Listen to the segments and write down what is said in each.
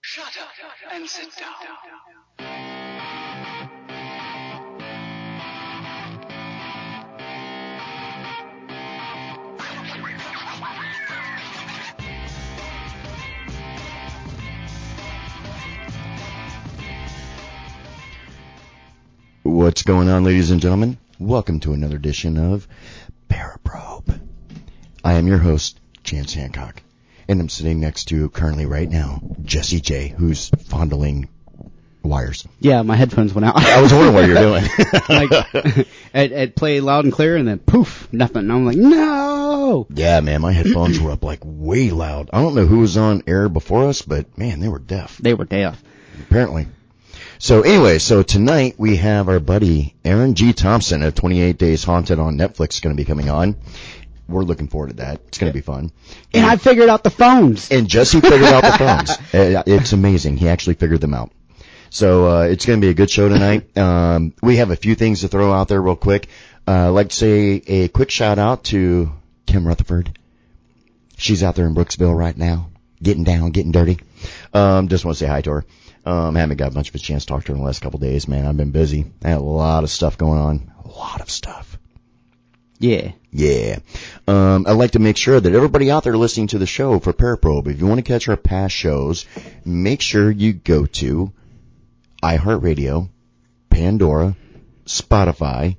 Shut up and sit down. What's going on, ladies and gentlemen? Welcome to another edition of Paraprobe. I am your host, Chance Hancock, and I'm sitting next to, currently right now, Jesse J, who's fondling wires. Yeah, my headphones went out. I was wondering what you're doing. like, it, it played loud and clear, and then poof, nothing. And I'm like, no. yeah, man, my headphones were up like way loud. I don't know who was on air before us, but man, they were deaf, They were deaf. apparently. So anyway, so tonight we have our buddy Aaron G. Thompson of 28 Days Haunted on Netflix going to be coming on. We're looking forward to that. It's going to be fun. And I figured out the phones. And Jesse figured out the phones. Uh, It's amazing. He actually figured them out. So uh, it's going to be a good show tonight. Um, we have a few things to throw out there real quick. Uh, I'd like to say a quick shout out to Kim Rutherford. She's out there in Brooksville right now, getting down, getting dirty. Um, just want to say hi to her. Um, haven't got much of a chance to talk to her in the last couple of days, man. I've been busy. I had a lot of stuff going on. A lot of stuff. Yeah. Yeah. Um, I'd like to make sure that everybody out there listening to the show for Paraprobe, if you want to catch our past shows, make sure you go to iHeartRadio, Pandora, Spotify,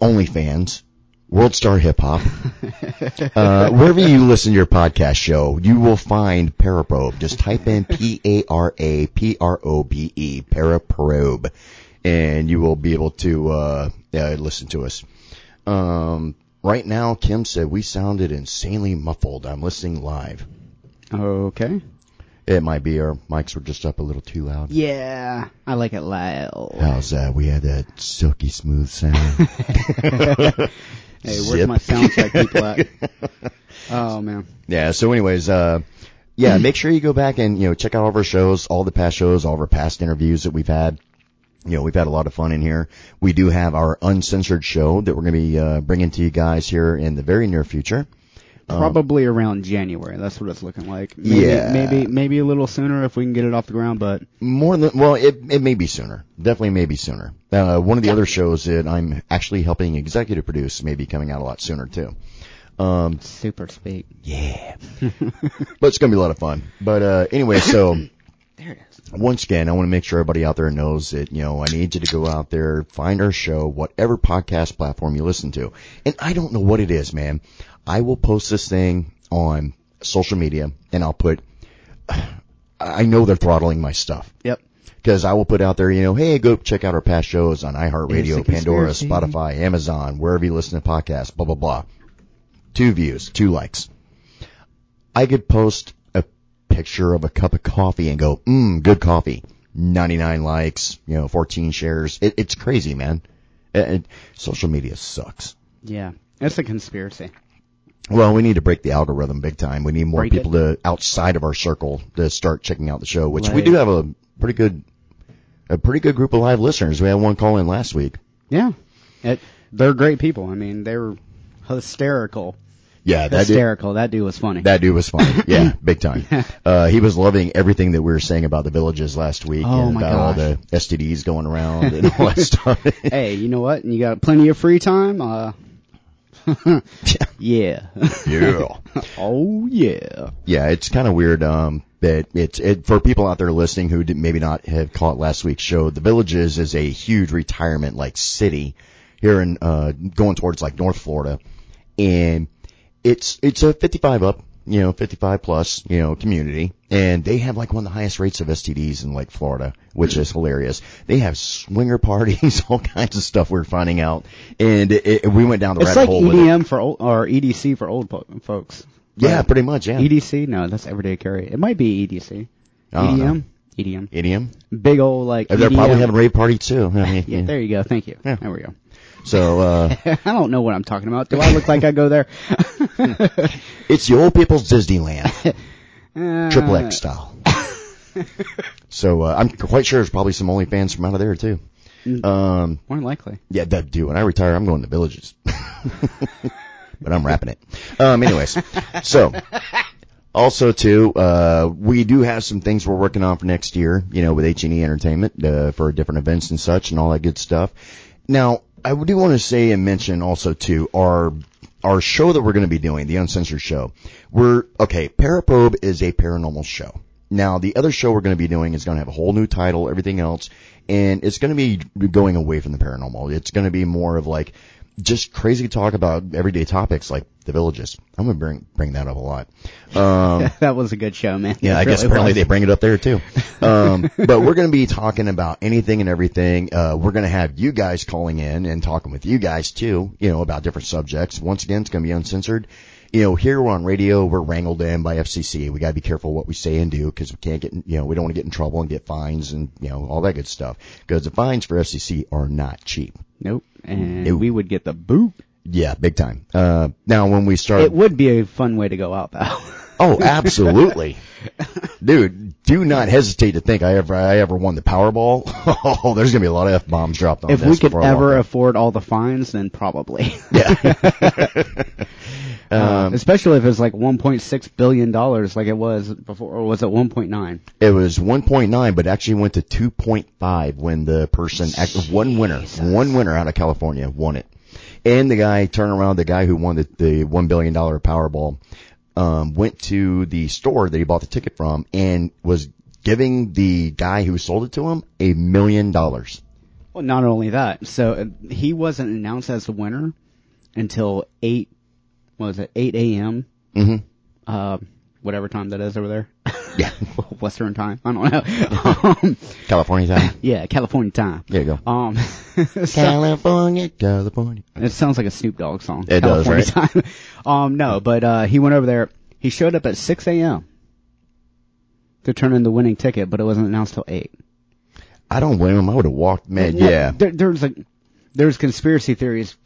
OnlyFans, World Star Hip Hop. uh, wherever you listen to your podcast show, you will find Paraprobe. Just type in P-A-R-A-P-R-O-B-E, Paraprobe, and you will be able to uh, uh, listen to us. Um, right now, Kim said we sounded insanely muffled. I'm listening live. Okay. It might be our mics were just up a little too loud. Yeah, I like it loud. How's that? We had that silky smooth sound. Hey, where's my sound check people at? Oh man. yeah. So, anyways, uh, yeah, make sure you go back and you know check out all of our shows, all the past shows, all of our past interviews that we've had. You know, we've had a lot of fun in here. We do have our uncensored show that we're going to be uh, bringing to you guys here in the very near future. Probably around January. That's what it's looking like. Maybe, Yeah. Maybe maybe a little sooner if we can get it off the ground, but More than well, it it may be sooner. Definitely may be sooner. Uh, one of the other shows that I'm actually helping executive produce may be coming out a lot sooner too. Um, super speak. yeah, but it's gonna be a lot of fun. But uh, anyway, so There it is. Once again, I want to make sure everybody out there knows that you know I need you to go out there, find our show, whatever podcast platform you listen to, and I don't know what it is, man. I will post this thing on social media, and I'll put. I know they're throttling my stuff Yep. because I will put out there, you know, hey, go check out our past shows on iHeartRadio, Pandora. Spotify, Amazon, wherever you listen to podcasts, blah, blah, blah. Two views, two likes. I could post picture of a cup of coffee and go, mmm, good coffee. 99 likes, you know, 14 shares. It, it's crazy, man. It, it- social media sucks. Yeah. It's a conspiracy. Well, we need to break the algorithm big time. We need more Break people to outside of our circle to start checking out the show, which we do have a pretty good, a pretty good group of live listeners. We had one call in last week. Yeah. It, they're great people. I mean, they're hysterical. Yeah, that dude, hysterical. That dude was funny. that dude was funny. Yeah, big time. Uh, he was loving everything that we were saying about the villages last week Oh, and about all the STDs going around and all that stuff. hey, you know what? You got plenty of free time? Uh, yeah. yeah. oh, yeah. Yeah, it's kind of weird um, that it's it, for people out there listening who did maybe not have caught last week's show. The Villages is a huge retirement like city here in uh, going towards like North Florida, and it's it's a 55 up, you know, 55 plus, you know, community, and they have like one of the highest rates of STDs in like Florida, which is hilarious. They have swinger parties, all kinds of stuff. We're finding out, and it, it, we went down the It's rabbit like hole with it. EDM for old, or EDC for old po- folks. Yeah, Right. pretty much. Yeah, EDC? No, that's everyday carry. It might be EDC. EDM. know. EDM? EDM. Big old like. They're EDM. probably having a rave party too. I mean, Yeah, yeah. there you go. Thank you. Yeah. There we go. So uh, I don't know what I'm talking about. Do I look like I go there? it's the old people's Disneyland, Uh, triple X style. so uh, I'm quite sure there's probably some OnlyFans from out of there too. Mm. Um, More than likely. yeah, that do. When I retire, I'm going to villages, but I'm wrapping it. Um, anyways, so Also, too, uh, we do have some things we're working on for next year, you know, with H&E Entertainment, uh, for different events and such and all that good stuff. Now, I do want to say and mention also, too, our, our show that we're going to be doing, the Uncensored Show. We're, okay, Paraprobe is a paranormal show. Now, the other show we're going to be doing is going to have a whole new title, everything else, and it's going to be going away from the paranormal. It's going to be more of like, just crazy talk about everyday topics like the villages. I'm gonna bring bring that up a lot. Um, that was a good show, man. yeah, It I guess really apparently was. they bring it up there too. Um, but we're gonna be talking about anything and everything. Uh, we're gonna have you guys calling in and talking with you guys too. You know about different subjects. Once again, it's gonna be uncensored. You know, here we're on radio, we're wrangled in by FCC. We gotta be careful what we say and do because we can't get, in, you know, we don't want to get in trouble and get fines and you know all that good stuff. Because the fines for FCC are not cheap. Nope. And Nope. we would get the boot. Yeah, big time. Uh, now when we start, It would be a fun way to go out, though. oh, absolutely, dude. Do not hesitate to think I ever, I ever won the Powerball. Oh, there's gonna be a lot of f bombs dropped on if this If we could before I walk ever afford all the fines, then probably. yeah. Uh, um, especially if it's like 1.6 billion dollars, like it was before, or was it 1.9? it was 1.9, but actually went to 2.5 when the person, act- one winner, one winner out of California won it. And the guy turned around, the guy who won the, the $1 billion Powerball, um, went to the store that he bought the ticket from and was giving the guy who sold it to him a million dollars. Well, not only that, so uh, he wasn't announced as the winner until 8, what was it, 8 a.m., hmm uh, whatever time that is over there. Yeah. Western time. I don't know. um, California time. yeah, California time. There you go. Um, so- California, California. It sounds like a Snoop Dogg song. It does, right? Time. um, no, but uh, he went over there. He showed up at 6 a.m. to turn in the winning ticket, but it wasn't announced till 8. I don't blame him. I would have walked, man. Well, Yeah. There, there's like there's conspiracy theories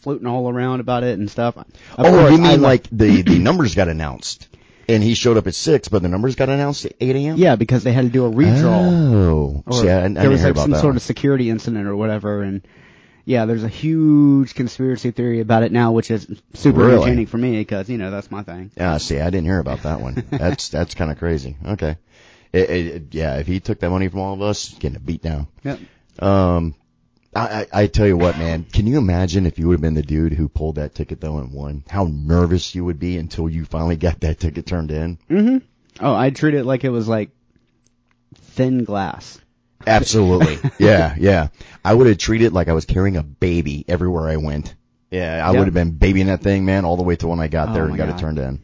floating all around about it and stuff. Of Oh, course, you mean I like the the numbers got announced, and he showed up at six, but the numbers got announced at eight a.m. Yeah, because they had to do a redraw. Oh, Or see, I, I there was like some sort one. of security incident or whatever, and yeah, there's a huge conspiracy theory about it now, which is super Really? entertaining for me because you know that's my thing. Yeah, see, I didn't hear about that one. That's that's kind of crazy. Okay, it, it, yeah, if he took that money from all of us, getting beat down. Yep. Um, I, I I tell you what, man, can you imagine if you would have been the dude who pulled that ticket though and won? How nervous you would be until you finally got that ticket turned in. Mm-hmm. Oh, I treat it like it was like thin glass. Absolutely. yeah, yeah. I would have treated it like I was carrying a baby everywhere I went. Yeah, I Yeah. would have been babying that thing, man, all the way to when I got Oh there and got God. it turned in.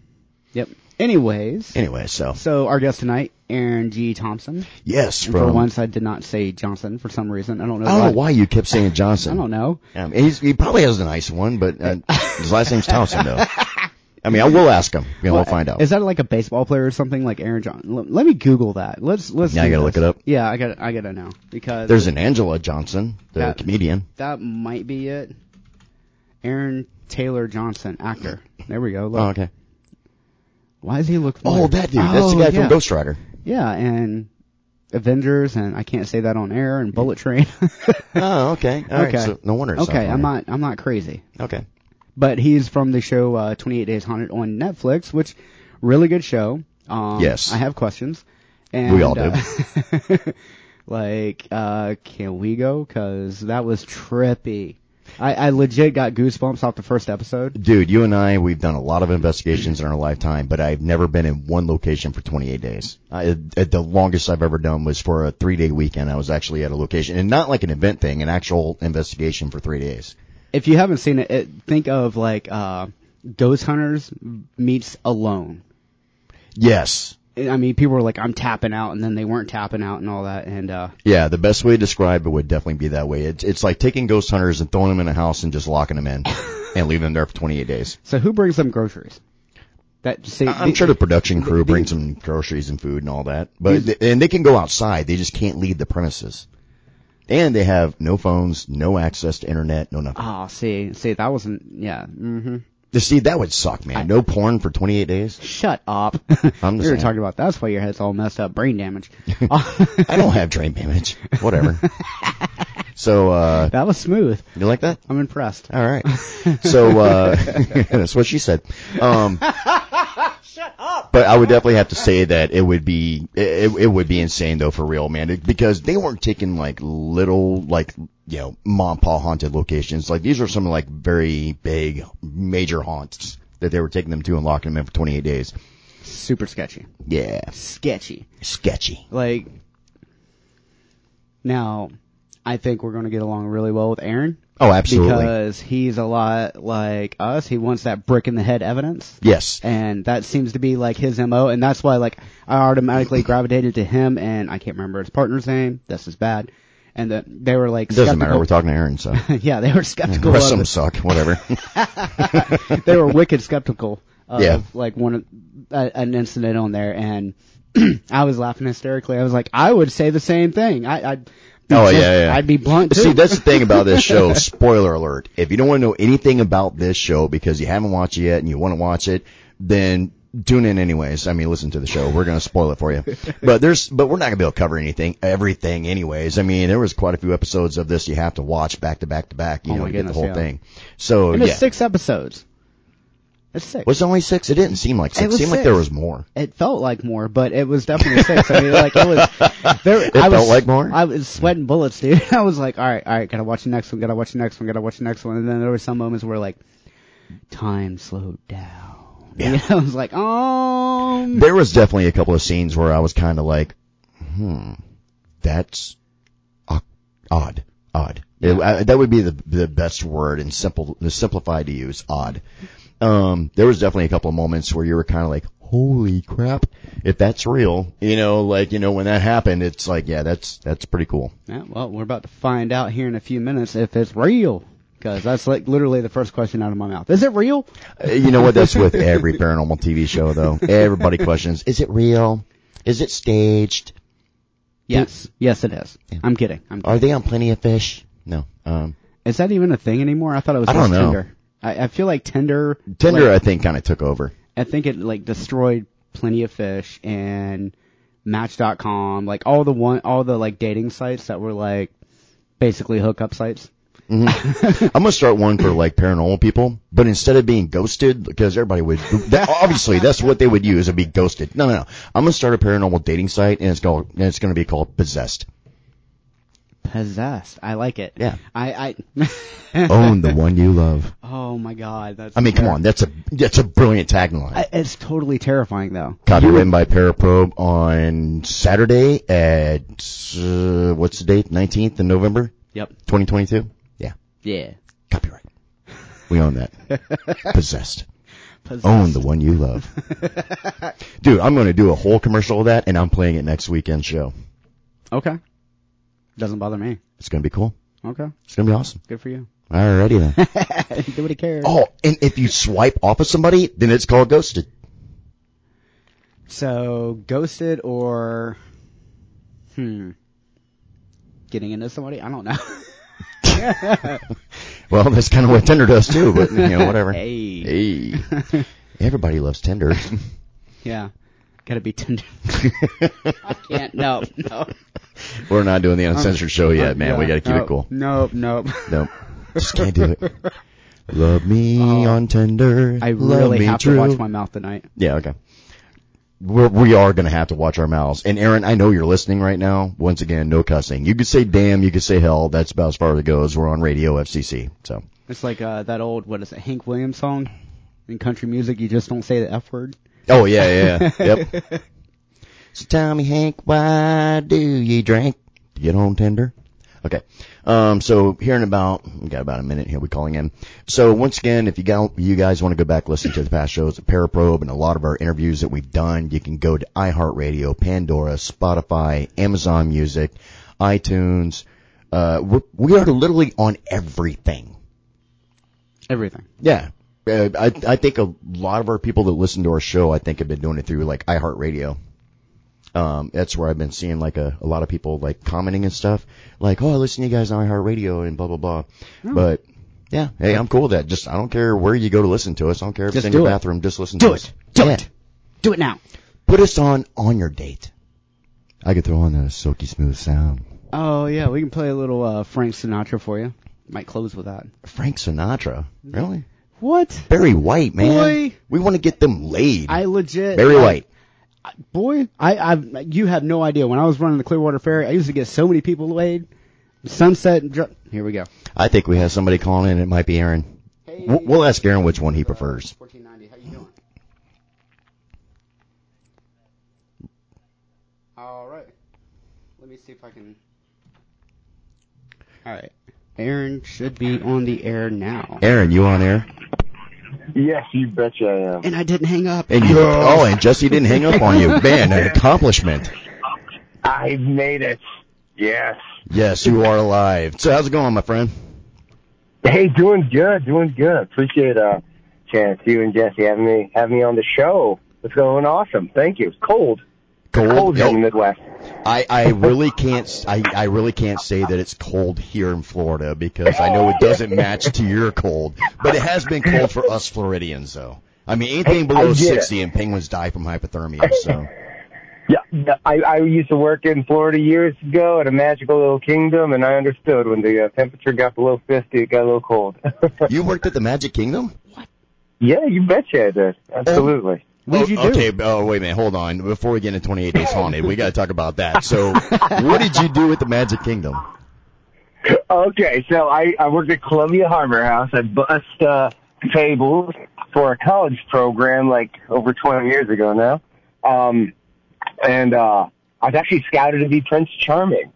Yep. Anyways, Anyway, so so our guest tonight, Aaron G. Thompson. yes, And from for once, I did not say Johnson for some reason. I don't know. I don't why. know why you kept saying Johnson. I don't know. Yeah, he's, he probably has a nice one, but uh, his last name's Thompson, though. I mean, I will ask him. You know, we'll find out. Is that like a baseball player or something like Aaron John? Let, let me Google that. Let's let's. Yeah, I gotta this. look it up. Yeah, I got I gotta know because There's an Angela Johnson, the That- comedian. that might be it. Aaron Taylor Johnson, actor. There we go. Look. Oh, okay. Why does he look? Oh, that dude. That's the Oh, guy yeah. from Ghost Rider. Yeah, and Avengers, and I can't say that on air, and Bullet Train. Oh, okay. All right. Okay. So no wonder. Okay, I'm not I'm not crazy. Okay. but he's from the show uh, 28 Days Haunted on Netflix, which really good show. Um, Yes. I have questions. And, We all do. uh, like, uh, can we go? Cause that was trippy. I, I legit got goosebumps off the first episode. Dude, you and I, we've done a lot of investigations in our lifetime, but I've never been in one location for 28 days. I, the longest I've ever done was for a three day weekend. I was actually at a location, and not like an event thing, an actual investigation for three days. If you haven't seen it, it think of like, uh, Ghost Hunters meets Alone. Yes. I mean, people were like, I'm tapping out, and then they weren't tapping out and all that, and, uh, Yeah, the best way to describe it would definitely be that way. It's, it's like taking ghost hunters and throwing them in a house and just locking them in and leaving them there for 28 days. so who brings them groceries? That, see, I'm sure the production crew brings them groceries and food and all that, but These- and they can go outside. They just can't leave the premises. And they have no phones, no access to internet, no nothing. Oh, see, see, that wasn't, yeah, hmm To see, that would suck, man. No porn for 28 days. Shut up. I'm we just were saying. talking about that's why your head's all messed up, brain damage. I don't have brain damage. Whatever. So uh, That was smooth. you like that? I'm impressed. All right. So uh, that's what she said. Um, Shut up. but I would definitely have to say that it would be it, it would be insane though for real, man, because they weren't taking like little like you know mom and haunted locations. Like these are some like very big major haunts that they were taking them to and locking them in for 28 days. Super sketchy. Yeah, Sketchy. sketchy. Like, now, I think we're going to get along really well with Aaron. Oh, absolutely. Because he's a lot like us. He wants that brick in the head evidence. yes. And that seems to be like his MO. And that's why like I automatically gravitated to him and I can't remember his partner's name. This is bad. And the, they were like, It doesn't matter. skeptical- We're talking to Aaron, so yeah, they were skeptical the rest of them suck. Whatever. they were wicked skeptical of Yeah. like one of, uh, an incident on there, and I was laughing hysterically. I was like, I would say the same thing. I, I'd be Oh, just- yeah, yeah. I'd be blunt too. See, that's the thing about this show. Spoiler alert. If you don't want to know anything about this show because you haven't watched it yet and you want to watch it, then tune in anyways. I mean, listen to the show. We're going to spoil it for you. But there's, but we're not going to be able to cover anything, everything anyways. I mean, there was quite a few episodes of this you have to watch back to back to back, you Oh know, to get the whole yeah. thing. So, and it's yeah. six episodes. It's six. Was it only six? It didn't seem like six. It It was seemed like there was more. it felt like more, but it was definitely six. I mean, like it was. There, It I was, felt like more? I was sweating bullets, dude. I was like, all right, all right, gotta watch the next one, gotta watch the next one, gotta watch the next one. And then there were some moments where like, time slowed down. Yeah. You know, I was like, um, There was definitely a couple of scenes where I was kind of like, hmm, that's odd, odd. It- I- that would be the the best word and simple, the simplified to use, odd. Um, there was definitely a couple of moments where you were kind of like, holy crap, if that's real, you know, like you know when that happened, it's like, yeah, that's that's pretty cool. Yeah, well, we're about to find out here in a few minutes if it's real. Because that's like literally the first question out of my mouth. Is it real? Uh, You know what? That's with every paranormal TV show, though. Everybody questions: Is it real? Is it staged? Yes. Yes, it is. I'm kidding. I'm kidding. Are they on Plenty of Fish? No. Um, Is that even a thing anymore? I thought it was I don't know. Tinder. I, I feel like Tinder. Tinder, like, I think, kind of took over. I think it like destroyed plenty of fish and Match.com, like all the one, all the like dating sites that were like basically hookup sites. I'm gonna start one for like paranormal people, but instead of being ghosted, because everybody would, that, obviously that's what they would use, would be ghosted. No, no, no. I'm gonna start a paranormal dating site, and it's called, and it's gonna be called Possessed. Possessed. I like it. Yeah. I, I, Own the one you love. oh my god, that's. I mean, come on, that's a that's a brilliant tagline. I, it's totally terrifying though. Copywritten by Paraprobe on Saturday at uh, what's the date? 19th of November, Yep. 2022. Yeah, Yeah. copyright. We own that. Possessed. Possessed. Own the one you love. Dude, I'm going to do a whole commercial of that, and I'm playing it next weekend show. Okay. Doesn't bother me. It's going to be cool. Okay. It's going to be awesome. Good for you. Alrighty then. He cares. oh, and if you swipe off of somebody, then it's called ghosted. So, ghosted or, hmm, getting into somebody? I don't know. Well, that's kind of what Tinder does too, but you know, whatever. hey. Hey. Everybody loves Tinder. Yeah. Gotta be tender. I can't. No, no. We're not doing the um, uncensored show yet, uh, man. we got to keep nope, it cool. Nope, nope. Nope. Just can't do it. Love me Oh. on Tinder. I love really have true. to watch my mouth tonight. Yeah, okay. We're, we are going to have to watch our mouths. And Aaron, I know you're listening right now. Once again, no cussing. You could say damn, you could say hell. That's about as far as it goes. We're on radio FCC. So, It's like uh, that old what is it, Hank Williams song? In country music, you just don't say the f word. oh yeah, yeah, yeah. yep. So tell me, Hank, why do you drink get on Tinder? Okay. Um, so here in about, we got about a minute here, we calling in. So once again, if you got, you guys want to go back, listen to the past shows Paraprobe and a lot of our interviews that we've done, you can go to iHeartRadio, Pandora, Spotify, Amazon Music, iTunes. Uh, we're, we are literally on everything. Everything. Yeah. Uh, I, I think a lot of our people that listen to our show, I think have been doing it through like iHeartRadio. Um, that's where I've been seeing like a, a lot of people like commenting and stuff. Like, oh, I listen to you guys on iHeartRadio and blah, blah, blah. But yeah, hey, I'm cool with that. Just, I don't care where you go to listen to us. I don't care if Just it's in your it. bathroom. Just listen Do to it. us. Do Yeah. it. Do it now. Put us on, on your date. I could throw on the silky smooth sound. Oh yeah, we can play a little uh, Frank Sinatra for you. Might close with that. Frank Sinatra. Really? What? Barry White, man. Boy. We want to get them laid. I legit. Barry White. Boy, I, I, you have no idea. When I was running the Clearwater Ferry, I used to get so many people laid. Sunset. dr- Here we go. I think we have somebody calling in. It might be Aaron. Hey, We'll, we'll ask Aaron which one he prefers. 1490. How you doing? All right. Let me see if I can. All right. Aaron should be on the air now. Aaron, you on air? Yes, you betcha I am. And I didn't hang up. And you, oh, and Jesse didn't hang up on you. Man, an accomplishment. I've made it. Yes. Yes, you are alive. So how's it going, my friend? Hey, doing good, doing good. Appreciate uh chance you and Jesse having me having me on the show. It's going awesome. Thank you. It's cold. Cold here in the Midwest. I, I really can't I, I really can't say that it's cold here in Florida because I know it doesn't match to your cold, but it has been cold for us Floridians though. I mean anything Hey, below I get it. 60 and penguins die from hypothermia. So Yeah, I, I used to work in Florida years ago at a magical little kingdom, and I understood when the uh, temperature got below 50, it got a little cold. you worked at the Magic Kingdom? What? yeah, you betcha I did. Absolutely. What did you do? Okay, oh wait a minute, hold on. Before we get into 28 Days Haunted, we got to talk about that. So, what did you do with the Magic Kingdom? Okay, so I, I worked at Columbia Harbor House. I bussed uh, tables for a college program like over 20 years ago now. Um, and uh, I was actually scouted to be Prince Charming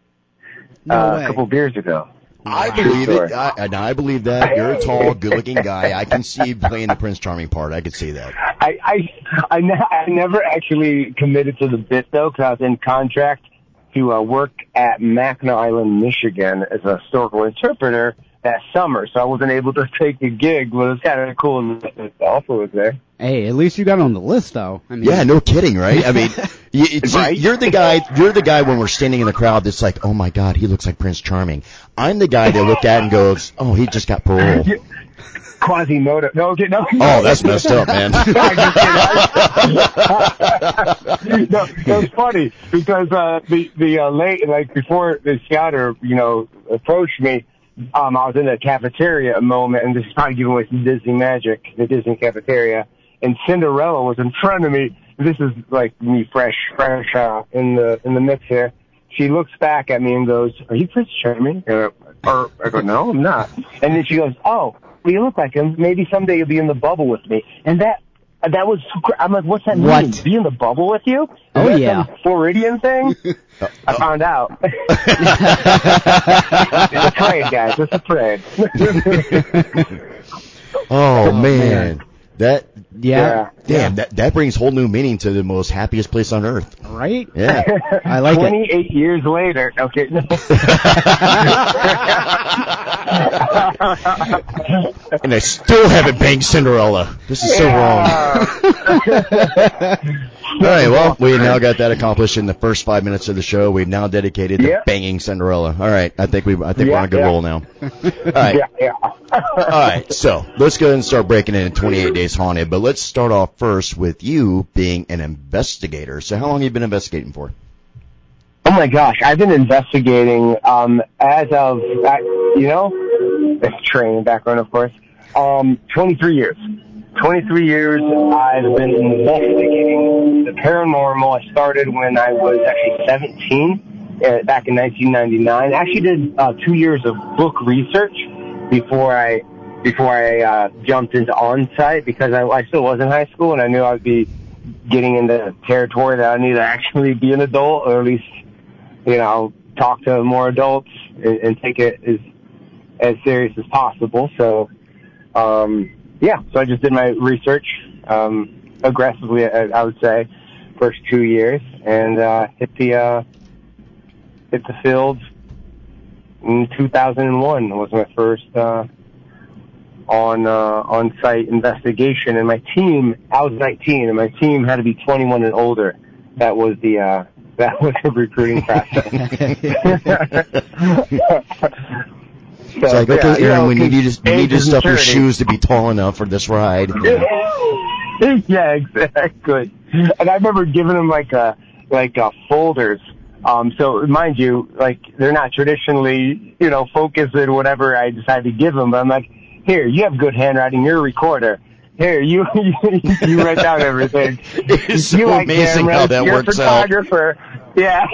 No uh, a couple of years ago. I True believe it. story. I, and I believe that. You're a tall, good-looking guy. I can see you playing the Prince Charming part. I could see that. I I I, ne- I never actually committed to the bit though, because I was in contract to uh, work at Mackinac Island, Michigan, as a historical interpreter that summer. So I wasn't able to take the gig, but it was kind of cool. that The offer was there. Hey, at least you got on the list though. I mean, Yeah, no kidding, right? I mean, you, you- see, Right? you're the guy. You're the guy when we're standing in the crowd that's like, "Oh my God, he looks like Prince Charming." I'm the guy that looked at and goes, "Oh, he just got parole." Quasimodo. No, okay, no. Oh, that's messed up, man. no, it was funny because uh, the the uh, late like before the scouter you know approached me, um, I was in the cafeteria a moment, and this is probably giving away some Disney magic, the Disney cafeteria, and Cinderella was in front of me. This is like me fresh, fresh uh, in the in the mix here. She looks back at me and goes, "Are you Prince Charming?" Uh, or I go, "No, I'm not." And then she goes, "Oh, well, you look like him. Maybe someday you'll be in the bubble with me." And that Uh, that was I'm like, "What's that What? mean? Be in the bubble with you?" Is Oh, that yeah. some Floridian thing. Oh. I found out. it's a parade, guys. It's a parade. Oh man, that yeah, damn that that brings whole new meaning to the most happiest place on earth. right. Yeah. I like it. 28 years later. Okay. No. and I still haven't banged Cinderella. This is so wrong. All right, well, we now got that accomplished in the first five minutes of the show. We've now dedicated to Yeah. banging Cinderella. All right, I think we I think we're on a good yeah. roll now. All right, Yeah, yeah. all right. So let's go ahead and start breaking in 28 Days Haunted. But let's start off first with you being an investigator. So how long have you been investigating for? Oh my gosh, I've been investigating um, as of you know, it's training background, of course. Um, 23 years. 23 years I've been investigating the paranormal. I started when I was actually 17, uh, back in 1999. I actually did uh, two years of book research before I before I uh, jumped into on-site because I, I still was in high school and I knew I'd be getting into territory that I need to actually be an adult or at least you know, talk to more adults and, and take it as as serious as possible. So, um, yeah, so I just did my research um, aggressively. I, I would say first two years, and uh, hit the uh, hit the field in 2001 was my first uh, on uh, on site investigation. And my team, I was 19, and my team had to be 21 and older. That was the uh, that was the recruiting process. It's like, okay, Aaron, we need you we need to stuff your shoes to be tall enough for this ride. yeah, exactly. And I remember giving them like uh like uh, folders Um, so mind you, like they're not traditionally, you know, focused in whatever I decide to give them. But I'm like, here, you have good handwriting. You're a recorder. Here, you you, you write down everything. It's you so like amazing cameras, how that you're works a out. photographer. Yeah.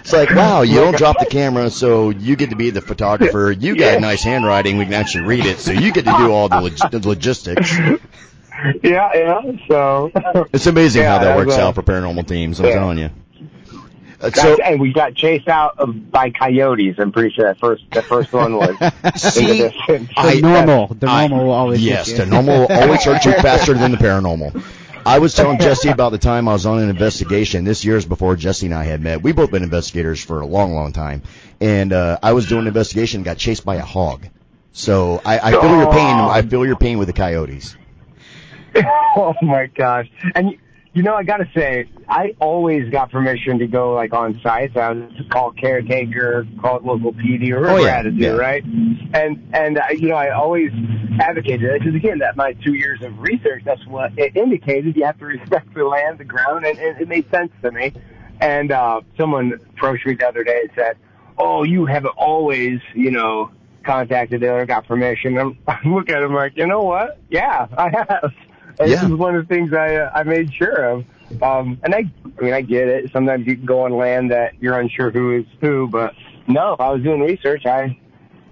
It's like, wow, you don't drop the camera, so you get to be the photographer. You got Yeah. nice handwriting, we can actually read it, so you get to do all the, log- the logistics. yeah, yeah. So. It's amazing Yeah, how that that works was, uh, out for paranormal teams. I'm yeah. telling you. Uh, so, and we got chased out of, by coyotes. I'm pretty sure that first the first one was. see, in the distance. The normal, the I- normal will always yes, get you. the normal will always hurt you faster than the paranormal. I was telling Jesse about the time I was on an investigation. This year's before Jesse and I had met. We've both been investigators for a long, long time. And uh, I was doing an investigation and got chased by a hog. So I, I feel your pain. I feel your pain with the coyotes. oh my gosh! And you know, I gotta say, I always got permission to go like on site. I was called caretaker, called local PD, or whatever Oh, I had to do, yeah. right? And and uh, you know, I always advocated it because again, that my two years of research, that's what it indicated. You have to respect the land, the ground, and, and it made sense to me. And uh, someone approached me the other day and said, "Oh, you haven't always, you know." Contacted it or got permission. I'm, I'm looking at him like, you know what? Yeah, I have. And Yeah. This is one of the things I uh, I made sure of. Um, and I, I mean, I get it. Sometimes you can go on land that you're unsure who is who, but no, if I was doing research, I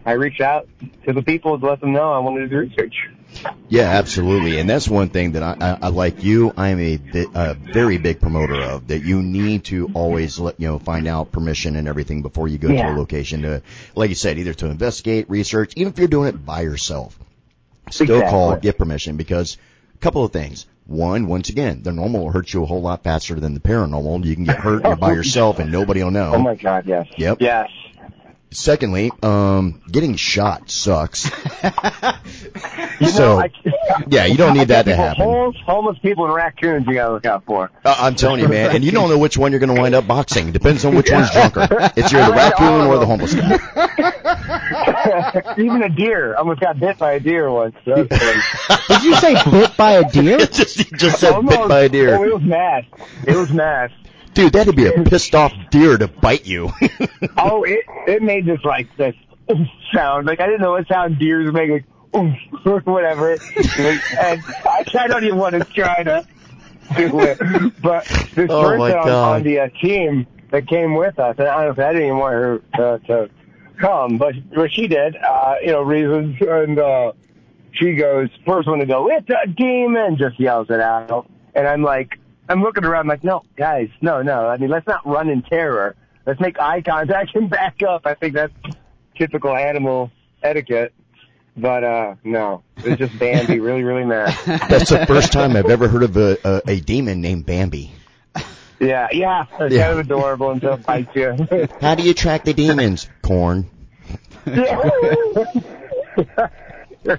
I reached out to the people to let them know I wanted to do research. Yeah, absolutely, and that's one thing that I, I, I like you. I am a, a very big promoter of that. You need to always let you know find out permission and everything before you go to a location to, like you said, either to investigate, research, even if you're doing it by yourself. Still Exactly. call, get permission because couple of things. One, once again, the normal will hurt you a whole lot faster than the paranormal. You can get hurt you're by yourself and nobody will know. Oh my God, yes. Yep. Yes. Secondly, um, getting shot sucks. You So, know, I, yeah, you don't need that to happen. Homeless, homeless people and raccoons you gotta look out for. Uh, I'm telling you, man, and you don't know which one you're going to wind up boxing. Depends on which one's drunker. It's either the raccoon or the homeless guy. Even a deer. I almost got bit by a deer once. So. Did you say bit by a deer? just, just said Almost. bit by a Oh, deer. it was mass. It was mass. Dude, that'd be a pissed off deer to bite you. Oh, it it made this like this sound. Like I didn't know what sound deers make, like oomph, or whatever. and I, I don't even want to try to do it. But this Oh, person on, on the uh, team that came with us, and I don't know if I didn't even want her to, to come, but but she did. Uh, you know, reasons, and uh, she goes first one to go. It's a demon. Just yells it out, and I'm like. I'm looking around like, no, guys, no, no. I mean, let's not run in terror. Let's make eye contact and back up. I think that's typical animal etiquette. But uh no, it's just Bambi, really, really mad. That's the first time I've ever heard of a, a, a demon named Bambi. Yeah, yeah, it's Yeah. kind of adorable until it bites you. How do you track the demons? Corn.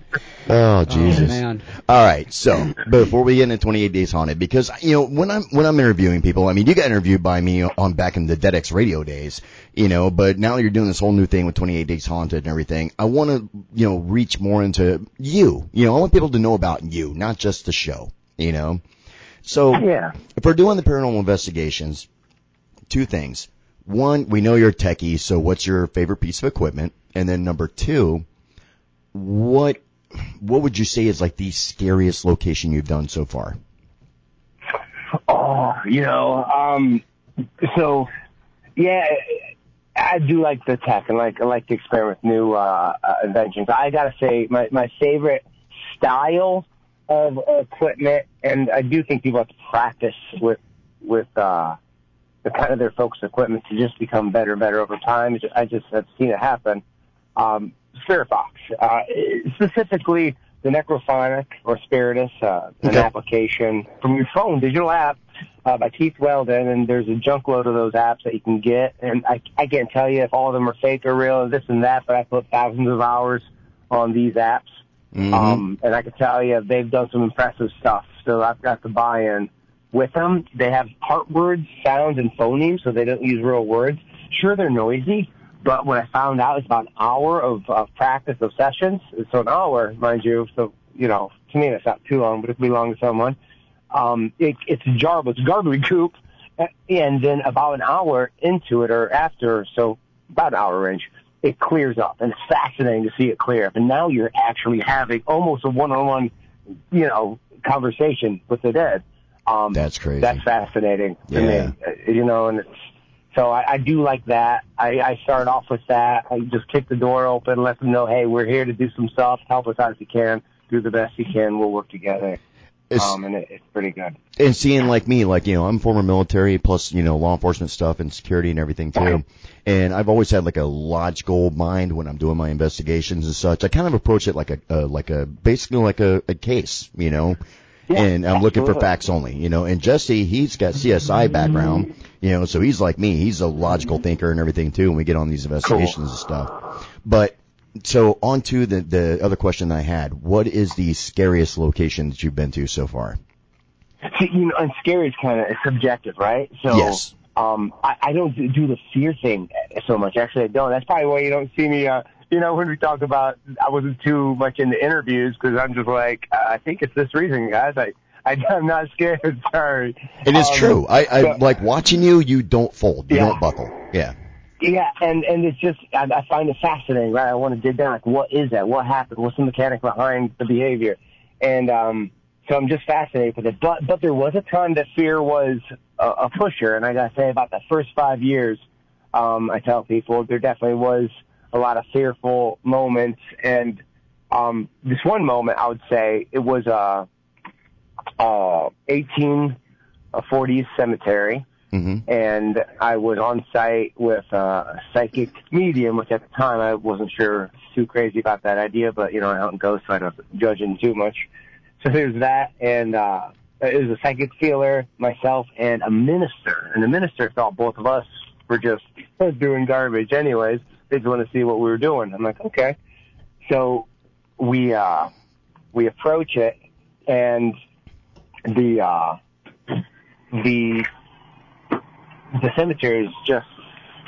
Oh, oh Jesus! man. All right, so before we get into 28 Days Haunted, because you know when I'm when I'm interviewing people, I mean you got interviewed by me on back in the DeadX radio days, you know, but now you're doing this whole new thing with 28 Days Haunted and everything. I want to you know reach more into you. You know, I want people to know about you, not just the show. You know, so yeah. if we're doing the paranormal investigations, two things. One, we know you're a techie, so what's your favorite piece of equipment? And then number two, what what would you say is like the scariest location you've done so far? Oh, you know, um, so yeah, I do like the tech and like I like to experiment with new uh, uh, inventions. I gotta say, my my favorite style of equipment, and I do think people have to practice with with uh, the kind of their focused equipment to just become better and better over time. I just have seen it happen. Um, Spirit Box, uh, specifically the Necrophonic or Spiritus, uh, an Okay. application from your phone, digital app uh, by Keith Weldon, and there's a junk load of those apps that you can get. And I, I can't tell you if all of them are fake or real, and this and that, but I put thousands of hours on these apps. Mhm. Um, and I can tell you they've done some impressive stuff. So I've got to buy in with them. They have part words, sounds, and phonemes, so they don't use real words. Sure, they're noisy, but what I found out is about an hour of, of practice of sessions. So an hour, mind you. So you know, to me that's not too long, but it could be long to someone. Um, it, it's a jar, it's garbage coop, and then about an hour into it or after, so about an hour range, it clears up, and it's fascinating to see it clear up. And now you're actually having almost a one-on-one, you know, conversation with the dead. Um, That's crazy. That's fascinating to Yeah. me, uh, you know, and it's, so I, I do like that. I, I start off with that. I just kick the door open, let them know, hey, we're here to do some stuff. Help us out if you can. Do the best you can. We'll work together. It's- um, and it, it's pretty good. and seeing like me, like you know, I'm former military plus you know law enforcement stuff and security and everything too. And I've always had like a logical mind when I'm doing my investigations and such. I kind of approach it like a uh, like a basically like a, a case, you know. Yeah, and I'm looking for facts only, you know. And Jesse, he's got CSI background, you know, so he's like me. He's a logical thinker and everything too. When we get on these investigations and stuff, but so on to the the other question I had. What is the scariest location that you've been to so far? See, you know, and scary is kind of subjective, right? So, Yes. um, I, I don't do do the fear thing so much. Actually, I don't. That's probably why you don't see me. Uh, you know, when we talk about, I wasn't too much into interviews because I'm just like, I think it's this reason, guys. I, I I'm not scared. Sorry. It is Um, true. I, I but- like watching you. You don't fold. You Yeah. don't buckle. Yeah. Yeah, and and it's just I, I find it fascinating, right? I want to dig down, like what is that? What happened? What's the mechanic behind the behavior? And um, so I'm just fascinated with it. But but there was a time that fear was a, a pusher, and I gotta say about the first five years, um, I tell people there definitely was a lot of fearful moments, and um, this one moment I would say it was a uh, 1840s cemetery hmm and I was on site with uh, a psychic medium, which at the time I wasn't sure too crazy about that idea, but you know, I don't go, so I don't judge him too much. So there's that, and uh, it was a psychic feeler, myself, and a minister. And the minister thought both of us were just doing garbage, anyways. They just want to see what we were doing. I'm like, okay. So we uh, we approach it, and the uh, the the cemetery is just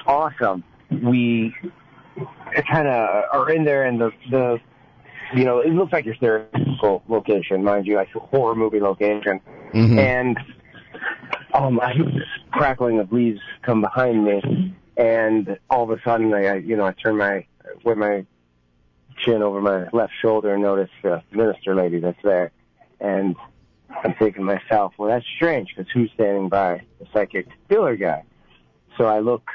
awesome. We kind of are in there, and the the you know it looks like your stereotypical location, mind you, like a horror movie location, hmm and um, I hear this crackling of leaves come behind me, and all of a sudden, I, I you know I turn my with my chin over my left shoulder and notice the minister lady that's there, and I'm thinking to myself, well, that's strange because who's standing by the psychic healer guy? So I look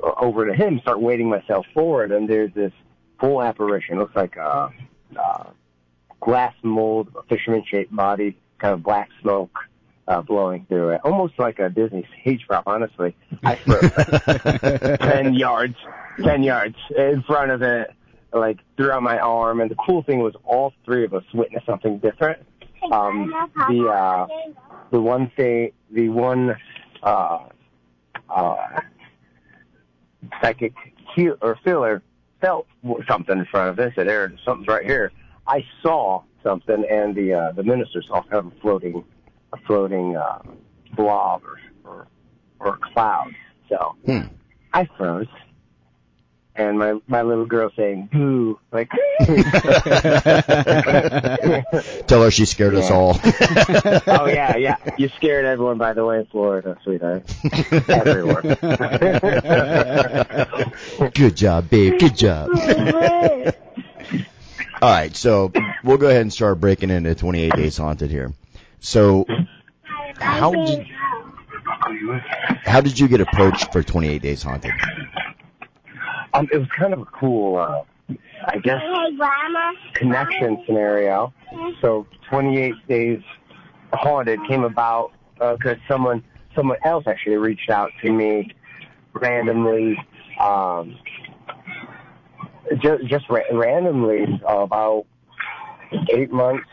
over to him, start weighting myself forward, and there's this full apparition. Looks like a, a glass mold, a fisherman-shaped body, kind of black smoke uh, blowing through it, almost like a Disney stage prop. Honestly, I froze ten yards, ten yards in front of it, like throughout my arm. And the cool thing was, all three of us witnessed something different. Um, the uh, the one thing, the one uh, uh, psychic heal or feeler felt something in front of us. Said, "There, something's right here." I saw something, and the uh, the minister saw kind of a floating, a floating uh, blob or, or or cloud. So Hmm. I froze, and my my little girl saying "boo," like. Tell her she scared us all. oh yeah, yeah. You scared everyone, by the way, in Florida, sweetheart. Everyone. Good job, babe. Good job. All right, so we'll go ahead and start breaking into 28 Days Haunted here. So, how did how did you get approached for 28 Days Haunted? Um, it was kind of a cool, uh, I guess, connection scenario. So 28 Days Haunted came about because someone someone else actually reached out to me randomly, um, just just ra- randomly uh, about eight months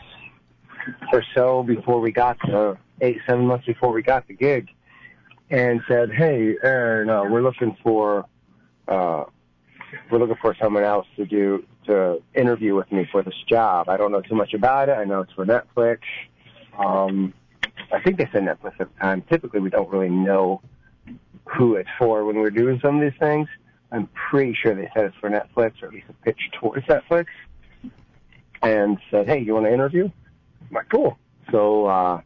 or so before we got the eight seven months before we got the gig, and said, "Hey, Aaron, uh, we're looking for." Uh, we're looking for someone else to do to interview with me for this job. I don't know too much about it. I know it's for Netflix. Um, I think they said Netflix at the time. Typically, we don't really know who it's for when we're doing some of these things. I'm pretty sure they said it's for Netflix, or at least a pitch towards Netflix. And said, "Hey, you want to interview?" I'm like, "Cool." So uh,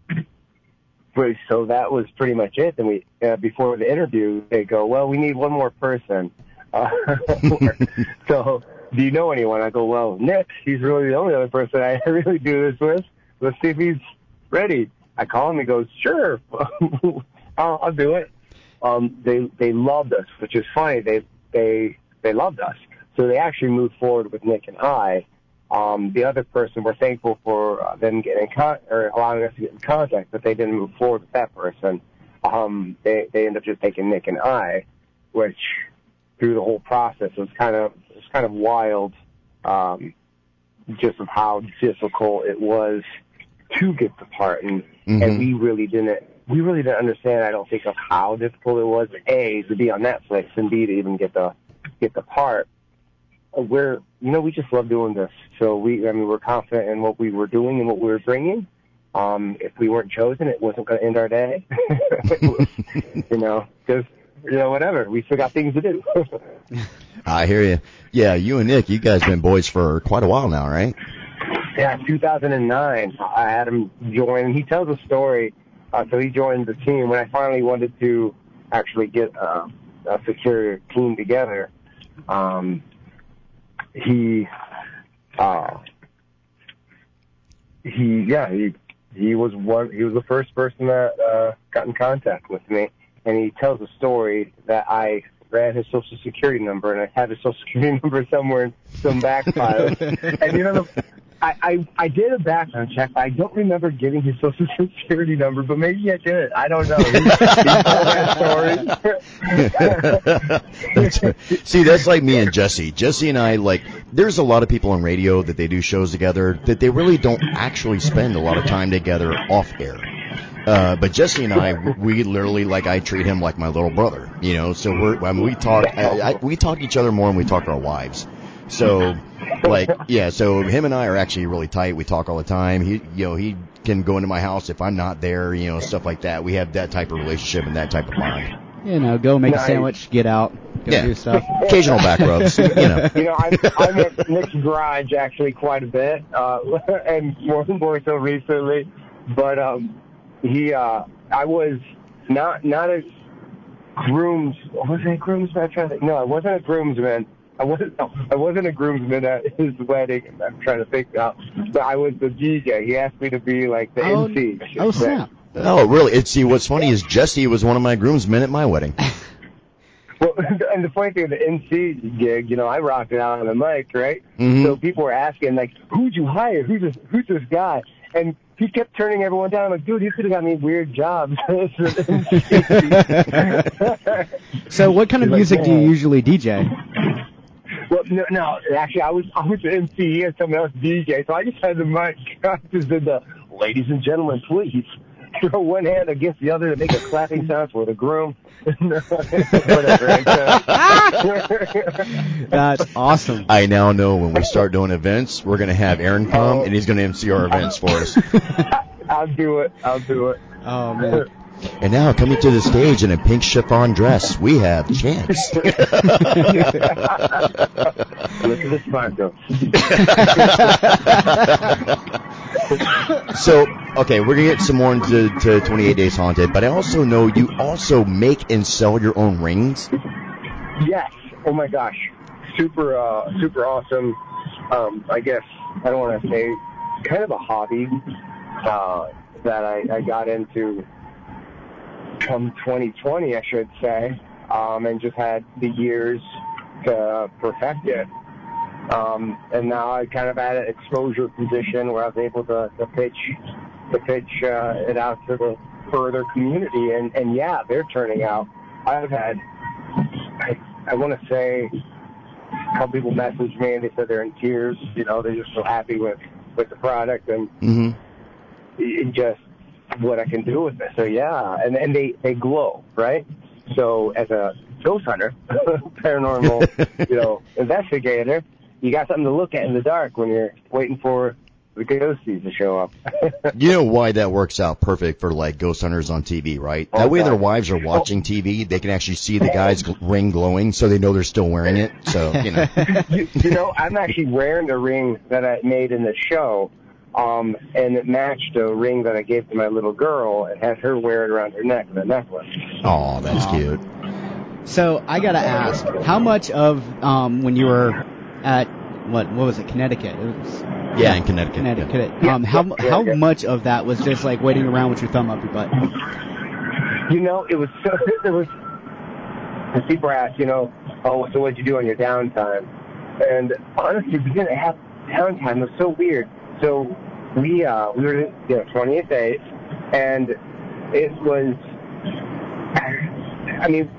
so that was pretty much it. And we uh, before the interview, they go, "Well, we need one more person." So, do you know anyone? I go, "Well, Nick. He's really the only other person I really do this with. Let's see if he's ready." I call him. He goes, "Sure, I'll, I'll do it." Um, they they loved us, which is funny. They they they loved us, so they actually moved forward with Nick and I. Um, the other person, we're thankful for uh, them getting in con- or allowing us to get in contact, but they didn't move forward with that person. Um, they they ended up just taking Nick and I, which through the whole process was kind of it was kind of wild, um, just of how difficult it was to get the part, and Mhm. and we really didn't we really didn't understand. I don't think of how difficult it was a to be on Netflix and b to even get the get the part. We're you know we just love doing this, so we I mean we're confident in what we were doing and what we were bringing. Um, if we weren't chosen, it wasn't going to end our day. you know, just you know whatever. We still got things to do. I hear you. Yeah, you and Nick, you guys been boys for quite a while now, right? Yeah, 2009. I had him join, and he tells a story. Uh, so he joined the team when I finally wanted to actually get uh, a secure team together. Um, he, uh, he, yeah, he he was one. He was the first person that uh, got in contact with me, and he tells a story that I ran his social security number, and I have his social security number somewhere in some back files. and you know, the, I, I I did a background check. I don't remember getting his social security number, but maybe I did. I don't know. He, he that. That's- See, that's like me and Jesse. Jesse and I, like, there's a lot of people on radio that they do shows together that they really don't actually spend a lot of time together off air. Uh, but Jesse and I, we literally, like, I treat him like my little brother, you know, so we're, I mean, we talk, I, I, we talk to each other more than we talk to our wives. So, like, yeah, so him and I are actually really tight. We talk all the time. He, you know, he can go into my house if I'm not there, you know, stuff like that. We have that type of relationship and that type of bond. You know, go make a sandwich, get out, go Yeah. do stuff. Occasional back rubs, you know. You know, I'm, I'm at Nick's garage actually quite a bit, uh, and more more so recently. But um, he, uh, I was not not a grooms. Was I a groomsman? I'm trying to think. No, I wasn't a groomsman. I wasn't. No, I wasn't a groomsman at his wedding. I'm trying to think now. But I was the DJ. He asked me to be like the Oh, MC. Oh say. snap! Oh, really? It's, see, what's funny is Jesse was one of my groomsmen at my wedding. Well, and the funny thing, the MC gig, you know, I rocked it out on the mic, right? Mhm. So people were asking, like, who'd you hire? Who's this, who's this guy? And he kept turning everyone down. I'm like, dude, you could have got me weird jobs. an. So, what kind of He's like, music do you usually DJ? well, no, no, actually, I was I was the MC. and someone else DJ, so I just had the mic. I just did the, ladies and gentlemen, please throw one hand against the other to make a clapping sound for the groom. Whatever. And, That's awesome. I now know when we start doing events, we're going to have Aaron come and he's going to MC our events for us. I'll do it. I'll do it. Oh man. And now coming to the stage in a pink chiffon dress, we have Chance. Look at though. so, okay, we're going to get some more into to 28 Days Haunted, but I also know you also make and sell your own rings. Yes. Oh my gosh. Super, uh, super awesome. Um, I guess I don't want to say kind of a hobby uh, that I, I got into come 2020, I should say, um, and just had the years to perfect it. Um, and now I kind of at an exposure position where I was able to, to pitch to pitch uh, it out to the further community, and, and yeah, they're turning out. I've had I, I want to say a couple people messaged me and they said they're in tears. You know, they're just so happy with with the product and hmm and just what I can do with it. So yeah, and and they they glow, right? So as a ghost hunter, paranormal, you know, investigator, you got something to look at in the dark when you're waiting for the ghosties to show up. You know why that works out perfect for like ghost hunters on TV, right? That way their wives are watching TV, they can actually see the guy's ring glowing, so they know they're still wearing it. So, you know. you, you know, I'm actually wearing the ring that I made in the show. Um, and it matched a ring that I gave to my little girl and had her wear it around her neck as a necklace. Oh, that's Aw. cute. So I gotta ask, how much of um when you were at what what was it Connecticut? It was Yeah, in Connecticut. Connecticut. Yeah, Um, how yeah, how yeah. much of that was just like waiting around with your thumb up your butt? You know, it was so, it was, and people ask, you know, oh, so what'd you do on your downtime? And honestly, we didn't have downtime. It was so weird. So we, uh, we were, you know, 28 days, and it was, I mean,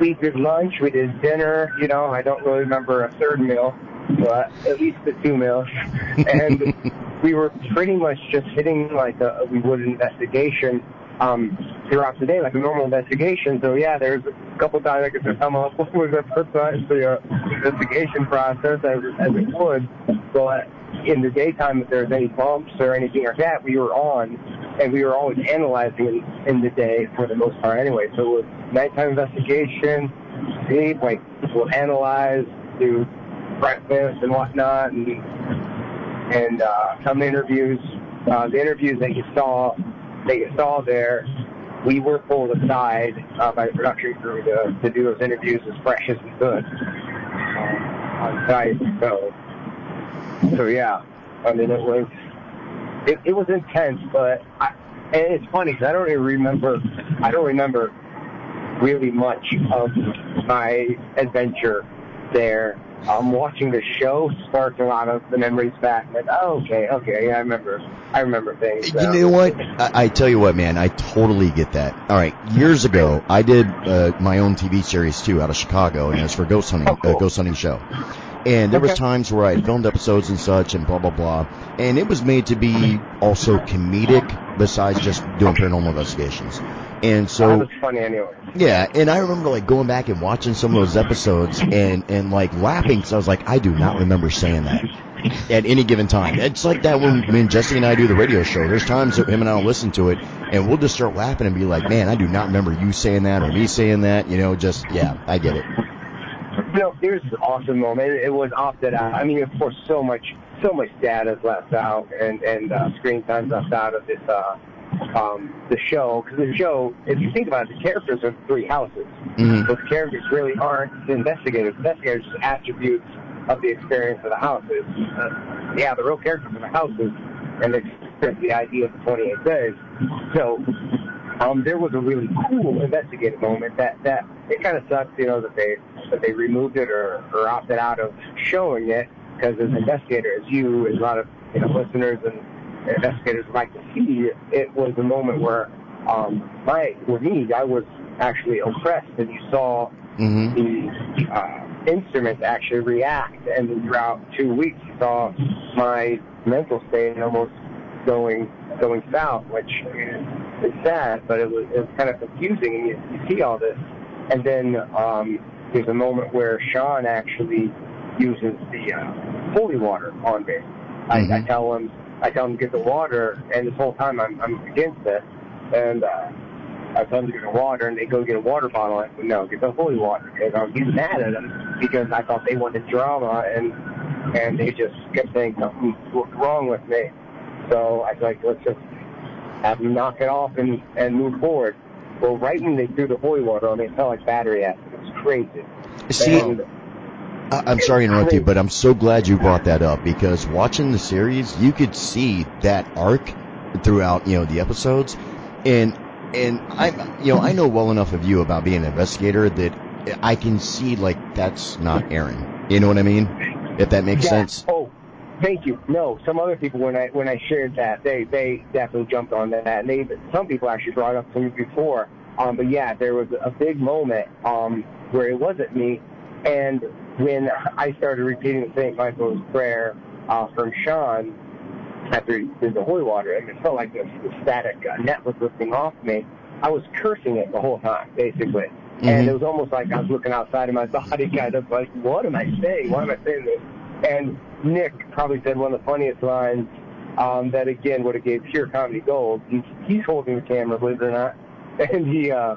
we did lunch, we did dinner, you know, I don't really remember a third meal, but at least the two meals. And we were pretty much just hitting like a, we would an investigation um, throughout the day, like a normal investigation. So yeah, there's a couple times I could come up with first time the uh, investigation process as, as it would, but in the daytime, if there's any bumps or anything like that, we were on, and we were always analyzing in, in the day for the most part anyway. So it nighttime investigation, sleep, like we'll analyze, do breakfast and whatnot, and and uh, some interviews. Uh, the interviews that you saw that you saw there, we were pulled aside uh, by the production crew to, to do those interviews as fresh as we could uh, on site. So, so yeah, I mean it was it, it was intense, but I, and it's funny 'cause I don't even remember. I don't remember really much of my adventure there. Um, watching the show sparked a lot of the memories back. Like, oh, okay, okay, yeah, I remember. I remember things. You so. know what? I, I tell you what, man. I totally get that. All right, years ago, I did uh, my own TV series too, out of Chicago, and it was for ghost hunting, Oh, cool. uh, ghost hunting show. And there was times where I filmed episodes and such, and blah blah blah. And it was made to be also comedic, besides just doing paranormal investigations. And that so, was funny anyway. yeah, and I remember like going back and watching some of those episodes and and like laughing because I was like, I do not remember saying that at any given time. It's like that when, when Jesse and I do the radio show. There's times that him and I will listen to it and we'll just start laughing and be like, man, I do not remember you saying that or me saying that. You know, just yeah, I get it. You know, it was an awesome moment. It was opted out. I mean, of course, so much, so much data is left out, and and uh, screen time's left out of this, uh, um, the show. Because the show, if you think about it, the characters are three houses. Mhm. But the characters really aren't the investigators. The investigators are just attributes of the experience of the houses. Uh, yeah, the real characters are the houses, and it's it's the idea of the 28 days. So um, there was a really cool investigative moment that that it kind of sucks, you know, that they that they removed it or, or opted out of showing it because as an investigator, as you, as a lot of you know listeners and investigators like to see, it was a moment where um, my for me, I was actually oppressed, and you saw hmm the uh, instruments actually react, and throughout two weeks, you saw my mental state almost going going south, which I mean, it's, it's sad, but it was it was kind of confusing, and you, you see all this, and then um, there's a moment where Sean actually uses the uh, holy water on me. I, I tell him I tell to get the water, and this whole time I'm I'm against it, and. Uh, I tell them to get the water, and they go get a water bottle. I said, no, get the holy water. And I was getting mad at them because I thought they wanted drama, and and they just kept saying something was wrong with me. So I was like, let's just have them knock it off and and move forward. Well, right when they threw the holy water on me, it felt like battery acid. It was crazy. See, And I'm sorry to interrupt you, but I'm so glad you brought that up because watching the series, you could see that arc throughout, you know, the episodes, and and I, you know, I know well enough of you about being an investigator that I can see like that's not Aaron. You know what I mean? If that makes Yeah. sense. Oh, thank you. No, some other people when I when I shared that they they definitely jumped on that, and they some people actually brought it up to me before. Um, but yeah, there was a big moment um where it wasn't me, and when I started repeating the St. Michael's prayer uh, from Sean after he did the holy water, and it felt like this, static uh, net was lifting off me. I was cursing it the whole time, basically. Mhm. And it was almost like I was looking outside of my body, kind of like, what am I saying? Why am I saying this? And Nick probably said one of the funniest lines um, that, again, would have gave pure comedy gold. He's, he's holding the camera, believe it or not. And he uh,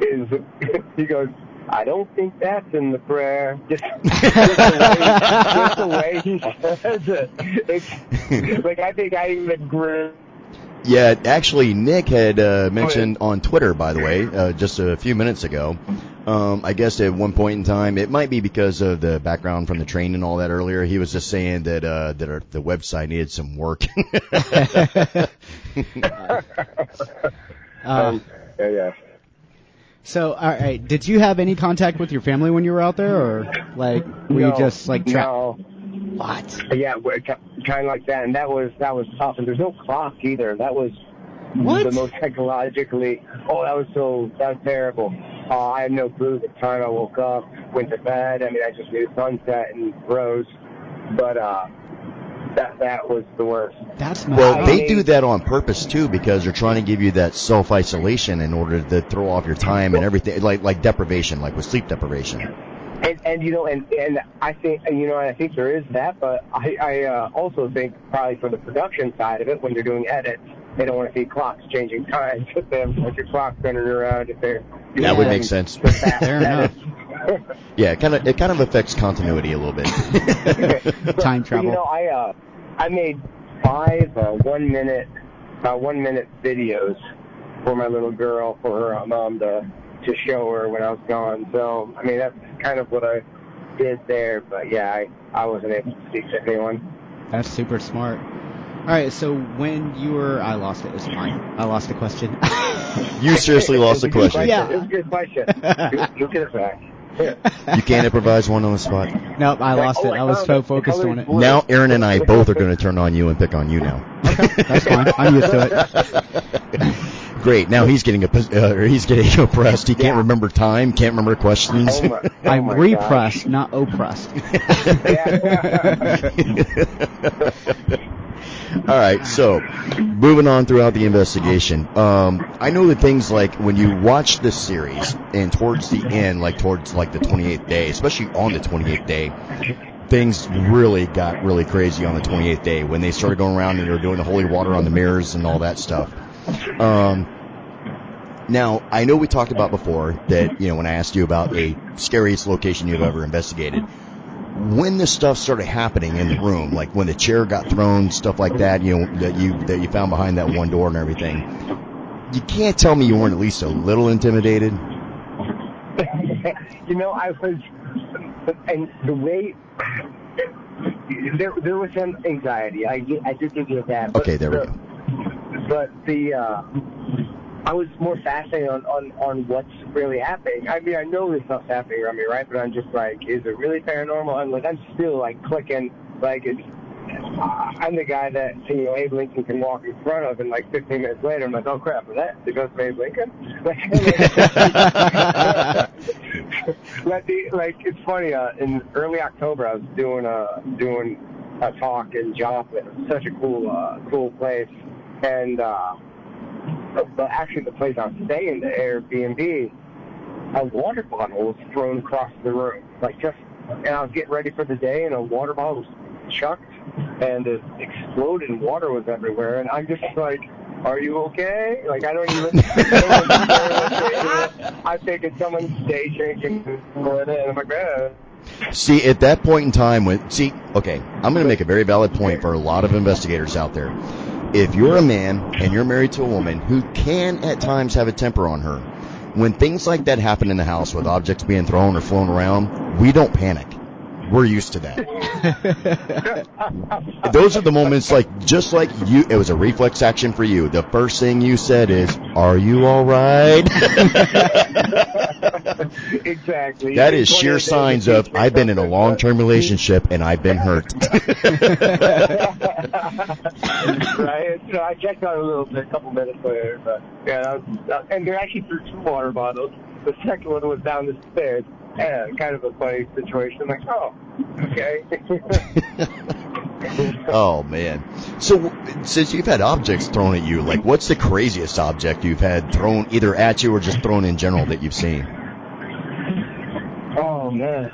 is, he goes, I don't think that's in the prayer. Just, just, the, way, just the way he says it. It's, like I think I even grew. Yeah, actually, Nick had uh, mentioned on Twitter, by the way, uh, just a few minutes ago. Um, I guess at one point in time, it might be because of the background from the train and all that earlier. He was just saying that uh, that our, the website needed some work. Uh, Yeah, yeah. So, all right, did you have any contact with your family when you were out there, or like were you just like tra- no. what? Yeah, kind of like that, and that was that was tough. And there's no clock either. That was What? the most psychologically. Oh, that was so that was terrible. Uh, I had no clue the time I woke up, went to bed. I mean, I just knew sunset and rose, but uh, that that was the worst. That's well, they do that on purpose too, because they're trying to give you that self isolation in order to throw off your time and everything, like like deprivation, like with sleep deprivation. And, and you know, and and I think you know, I think there is that, but I I uh, also think probably for the production side of it, when they're doing edits, they don't want to see clocks changing times. If they have like your clock turning around, if they're doing That would make sense. Fair enough. Yeah, it kind of it kind of affects continuity a little bit. Time But, travel. You know, I uh, I made five uh, one minute, uh, one minute videos for my little girl for her uh, mom to to show her when I was gone. So I mean, that's kind of what I did there. But yeah, I I wasn't able to speak to anyone. That's super smart. All right, so when you were, I lost it. It's fine. I lost the question. You seriously lost the It a question. Yeah. It was a good question. You- You'll get it back. You can't improvise one on the spot. nope, I lost oh, it. I I was so focused on it. Now Aaron and I both are going to turn on you and pick on you now. That's fine. I'm used to it. Great. Now he's getting a, uh, he's getting oppressed. He can't Yeah. remember time. Can't remember questions. Oh my, oh I'm my repressed, not oppressed. All right, so moving on throughout the investigation, um, I know that things like when you watch this series and towards the end, like towards like the 28th day, especially on the 28th day, things really got really crazy on the 28th day when they started going around and they were doing the holy water on the mirrors and all that stuff. Um, now, I know we talked about before that, you know, when I asked you about a scariest location you've ever investigated, when this stuff started happening in the room, like when the chair got thrown, stuff like that, you know, that you that you found behind that one door and everything, you can't tell me you weren't at least a little intimidated. you know, I was, and the way there there was some anxiety. I I did give you that. But Okay, there we the, go. But the uh, I was more fascinated on, on on what's really happening. I mean, I know this stuff's happening around me, right? But I'm just like, is it really paranormal? I'm like, I'm still like clicking, like it's. I'm the guy that you know Abe Lincoln can walk in front of, and like 15 minutes later, I'm like, oh crap, is that the ghost of Abe Lincoln? Like, like, it's funny. Uh, in early October, I was doing a doing a talk in Joplin. Such a cool uh, cool place, and uh, but actually the place I was staying, the Airbnb, a water bottle was thrown across the room, like just. And I was getting ready for the day, and a water bottle was chucked, and it exploded, and water was everywhere. And I'm just like, "Are you okay?" Like I don't even. I'm thinking someone's day drinking, and I'm like, "Man." See, at that point in time, when see, okay, I'm going to make a very valid point for a lot of investigators out there. If you're a man and you're married to a woman who can at times have a temper on her, when things like that happen in the house with objects being thrown or flown around, we don't panic. We're used to that. Those are the moments like just like you it was a reflex action for you. The first thing you said is, "Are you all right?" exactly. That is sheer signs of I've been in a long-term relationship and I've been hurt. right? So I checked out a little bit, a couple minutes later, but yeah, that was, and they actually threw two water bottles. The second one was down the stairs. Yeah, kind of a funny situation. I'm like, oh, okay. oh man. So since you've had objects thrown at you, like what's the craziest object you've had thrown either at you or just thrown in general that you've seen? oh man.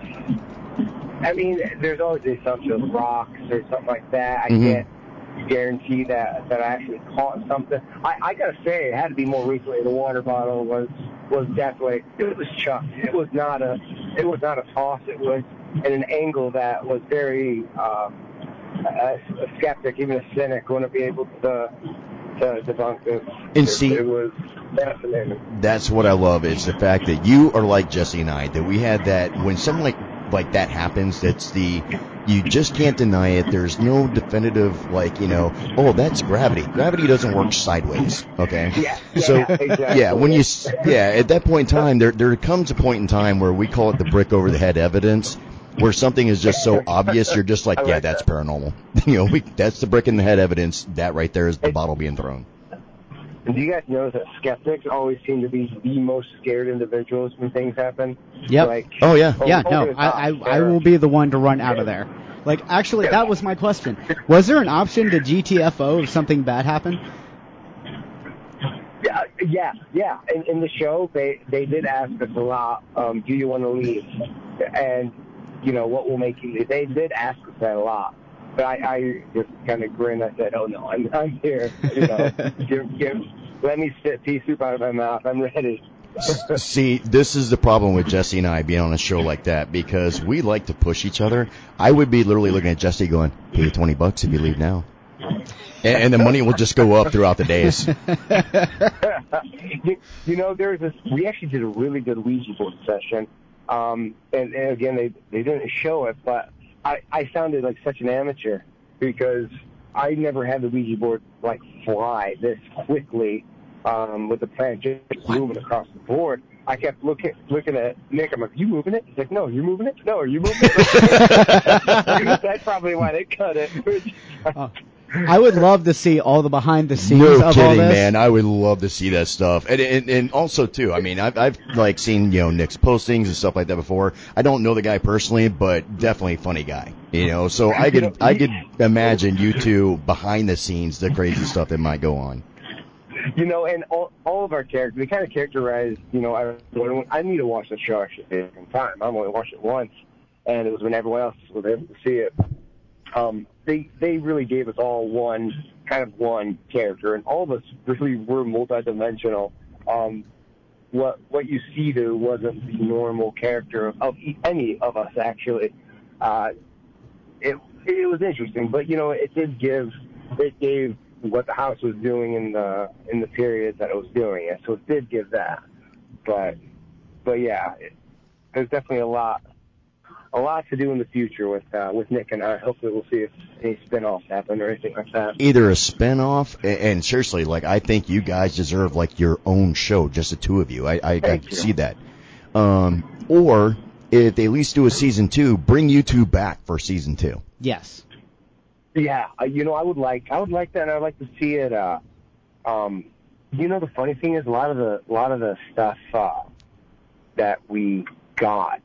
I mean, there's always the assumption of rocks or something like that. I Mhm. can't guarantee that that I actually caught something. I, I gotta say, it had to be more recently. The water bottle was was definitely it was chucked. It was not a it was not a toss. It was at an angle that was very uh, a, a skeptic, even a cynic, wouldn't be able to to debunk this. And it, see- it was fascinating. That's what I love is the fact that you are like Jesse and I, that we had that when something like like that happens, that's the you just can't deny it. There's no definitive like, you know, oh that's gravity. Gravity doesn't work sideways. Okay? Yeah, So yeah, exactly. yeah, when you yeah, at that point in time there there comes a point in time where we call it the brick over the head evidence. Where something is just so obvious, you're just like, yeah, that's that. paranormal. you know, we, that's the brick in the head evidence. That right there is the bottle being thrown. And do you guys know that skeptics always seem to be the most scared individuals when things happen? Yep. Like, Oh yeah. yeah, no, I, I, I will be the one to run out of there. Like, actually, that was my question. Was there an option to GTFO if something bad happened? Yeah, yeah, yeah. In, in the show, they they did ask us a lot. Um, do you want to leave? And you know what will make you? leave? They did ask us that a lot. But I, I just kind of grinned. I said, "Oh no, I'm I'm here. You know, give, give, let me spit pea soup out of my mouth. I'm ready." See, this is the problem with Jesse and I being on a show like that because we like to push each other. I would be literally looking at Jesse going, pay you 20 bucks if you leave now. And, and the money will just go up throughout the days. you, you know, there's this. We actually did a really good Ouija board session, um, and, and again, they they didn't show it, but I I sounded like such an amateur because I never had the Ouija board like fly this quickly um, with the plant just moving across the board. I kept looking looking at Nick. I'm like, "You moving it?" He's like, "No, you moving it? No, are you moving it?" That's probably why they cut it. Oh, I would love to see all the behind the scenes No of all kidding, this. man. I would love to see that stuff. And, and and also too, I mean, I've I've like seen you know Nick's postings and stuff like that before. I don't know the guy personally, but definitely a funny guy. You know, so I could I could imagine you two behind the scenes, the crazy stuff that might go on. You know, and all, all of our characters, they kind of characterize, you know, I, I need to watch the show actually a second time. I've only watched it once, and it was when everyone else was able to see it. Um, they they really gave us all one kind of one character, and all of us really were multidimensional. Um, what what you see there wasn't the normal character of, of any of us actually. Uh, it it was interesting, but you know, it did give it gave what the house was doing in the in the period that it was doing it. So it did give that. But but yeah, there's definitely a lot a lot to do in the future with uh, with Nick and I. Hopefully we'll see if any spin-offs happen or anything like that. Either a spinoff, and, and seriously, like I think you guys deserve like your own show, just the two of you. I I, I you. see that. Um, or if they at least do a season two, bring you two back for season two. Yes. Yeah, uh, you know, I would like, I would like that. and I'd like to see it. Uh, um, you know, the funny thing is, a lot of the, a lot of the stuff uh, that we got,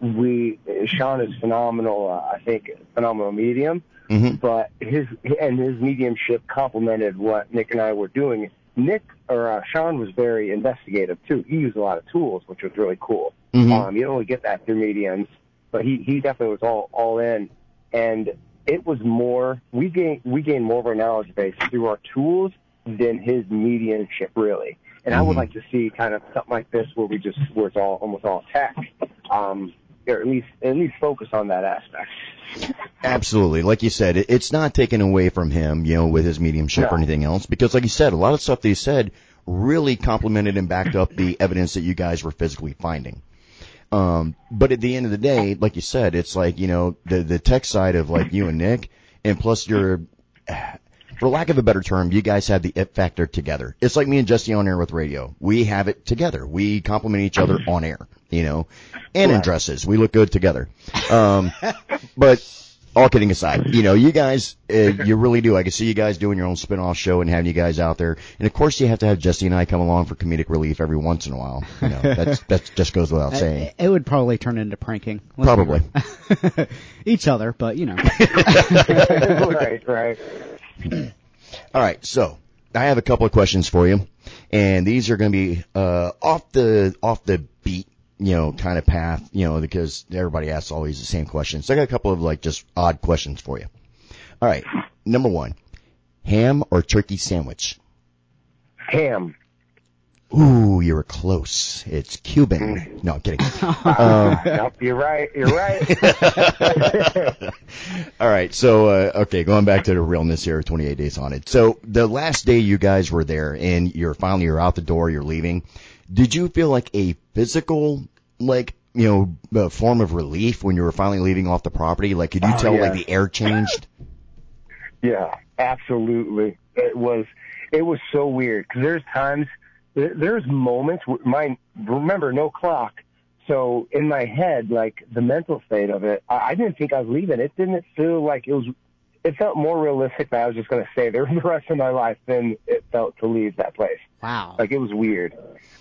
we Sean is phenomenal. Uh, I think phenomenal medium, hmm but his and his mediumship complemented what Nick and I were doing. Nick or uh, Sean was very investigative too. He used a lot of tools, which was really cool. hmm Um, you don't really get that through mediums, but he, he definitely was all, all in. And it was more, we gain we gained more of our knowledge base through our tools than his mediumship really. And I would Mhm. like to see kind of something like this where we just, where it's all, almost all tech. Um, or at least, at least focus on that aspect. Absolutely. Like you said, it's not taken away from him, you know, with his mediumship or anything else, because like you said, a lot of stuff that he said really complemented and backed up the evidence that you guys were physically finding. Um, but at the end of the day, like you said, it's like, you know, the, the tech side of like you and Nick, and plus your, for lack of a better term, you guys have the it factor together. It's like me and Jesse on air with radio. We have it together. We complement each other on air, you know, and in dresses. We look good together. Um, but all kidding aside, you know, you guys, uh, you really do. I can see you guys doing your own spin-off show and having you guys out there. And of course, you have to have Jesse and I come along for comedic relief every once in a while. You know, that's that just goes without saying. It, it would probably turn into pranking. Let's Probably. Each other, but you know. right, right. All right, so I have a couple of questions for you, and these are going to be uh, off the off the beat, you know, kind of path, you know, because everybody asks always the same questions. So I got a couple of like just odd questions for you. All right, number one, ham or turkey sandwich? Ham. Ooh, you were close. It's Cuban. No, I'm kidding. Um, Nope, you're right. You're right. all right, so uh, okay, going back to the realness here, 28 days on it. So the last day you guys were there, and you're finally you're out the door, you're leaving. Did you feel like a physical, like you know, uh, form of relief when you were finally leaving off the property? Like, could you Oh, tell yeah. like the air changed? Yeah, absolutely. It was it was so weird because there's times there's moments my remember no clock. So in my head, like the mental state of it, I, I didn't think I was leaving. It didn't feel like it was. It felt more realistic that I was just going to stay there the rest of my life than it felt to leave that place. Wow. Like it was weird.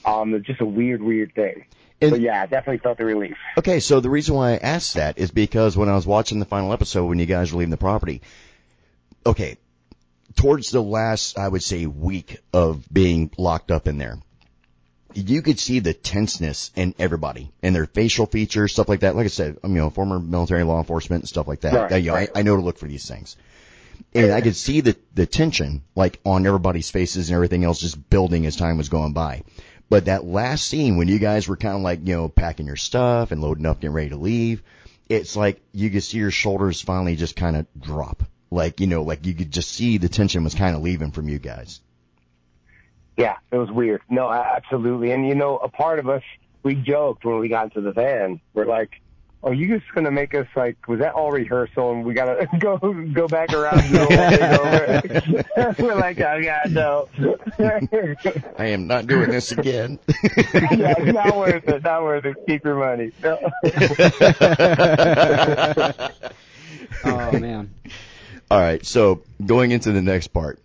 Um, it's just a weird, weird thing. And- but yeah, I definitely felt the relief. Okay, so the reason why I asked that is because when I was watching the final episode when you guys were leaving the property, okay, towards the last, I would say, week of being locked up in there, you could see the tenseness in everybody and their facial features, stuff like that. Like I said, I'm, you know, former military law enforcement and stuff like that. Right, you know, right. I, I know to look for these things. And I could see the, the tension, like, on everybody's faces and everything else just building as time was going by. But that last scene when you guys were kind of like, you know, packing your stuff and loading up, getting ready to leave, it's like you could see your shoulders finally just kind of drop. Like, you know, like you could just see the tension was kind of leaving from you guys. Yeah, it was weird. No, absolutely. And you know, a part of us, we joked when we got into the van. We're like, "Are you just gonna make us like? Was that all rehearsal? And we gotta go go back around and do the whole thing over?" We're like, "Oh God, no." I am not doing this again. yeah, it's not worth it. Not worth it. Keep your money. Oh man. All right, so going into the next part,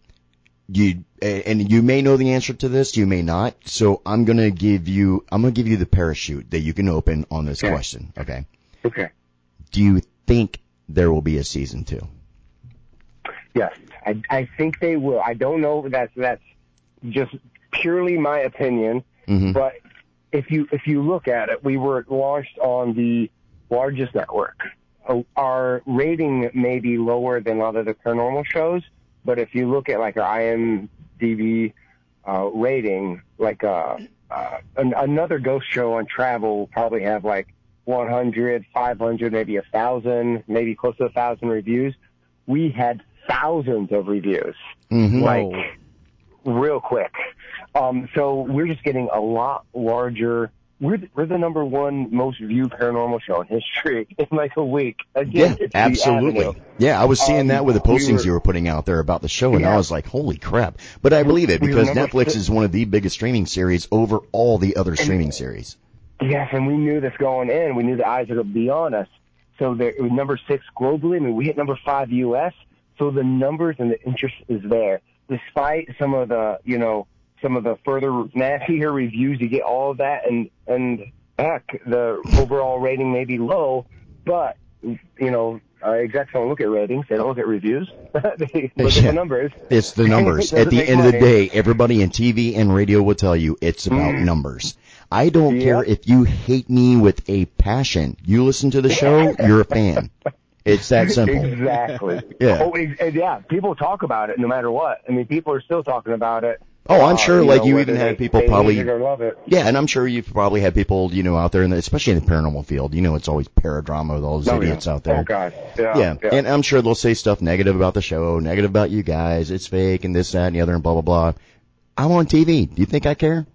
you and you may know the answer to this, you may not. So I'm gonna give you, I'm gonna give you the parachute that you can open on this Okay. question. Okay. okay. Do you think there will be a season two? Yes, I, I think they will. I don't know. That's that's just purely my opinion. hmm But if you if you look at it, we were launched on the largest network. Uh, Our rating may be lower than a lot of the paranormal shows, but if you look at like our IMDb uh, rating, like uh, uh, an, another ghost show on travel will probably have like 100, 500, maybe a thousand, maybe close to a thousand reviews. We had thousands of reviews hmm like real quick. Um, so we're just getting a lot larger. We're the, we're the number one most viewed paranormal show in history in like a week. Again, the absolutely. Yeah, I was seeing Um, that with the we postings were- you were putting out there about the show, and I was like, "Holy crap!" But I believe it because number Netflix six. is one of the biggest streaming series over all the other streaming series. Yes, and we knew this going in. We knew the eyes would be on us. So there, it was number six globally. I mean, we hit number five U.S. So the numbers and the interest is there, despite some of the, you know, some of the further nastier reviews. You get all of that, and and heck, the overall rating may be low, but you know, uh, execs don't look at ratings; they don't look at reviews. they look at the numbers. It's the numbers. At the end of the day, everybody in TV and radio will tell you it's about numbers. I don't Yep. care if you hate me with a passion. You listen to the show, you're a fan. It's that simple. Exactly. Yeah. Oh, yeah. People talk about it no matter what. I mean, people are still talking about it. Oh, I'm Uh, sure, like, know, you even had they- people they probably- hate it or love it. Yeah, and I'm sure you've probably had people, you know, out there, in the, especially in the paranormal field. You know, it's always paradrama with all those Oh, yeah. idiots out there. Oh God. Yeah. Yeah. and I'm sure they'll say stuff negative about the show, negative about you guys. It's fake and this, that, and the other, and blah blah blah. I'm on TV. Do you think I care?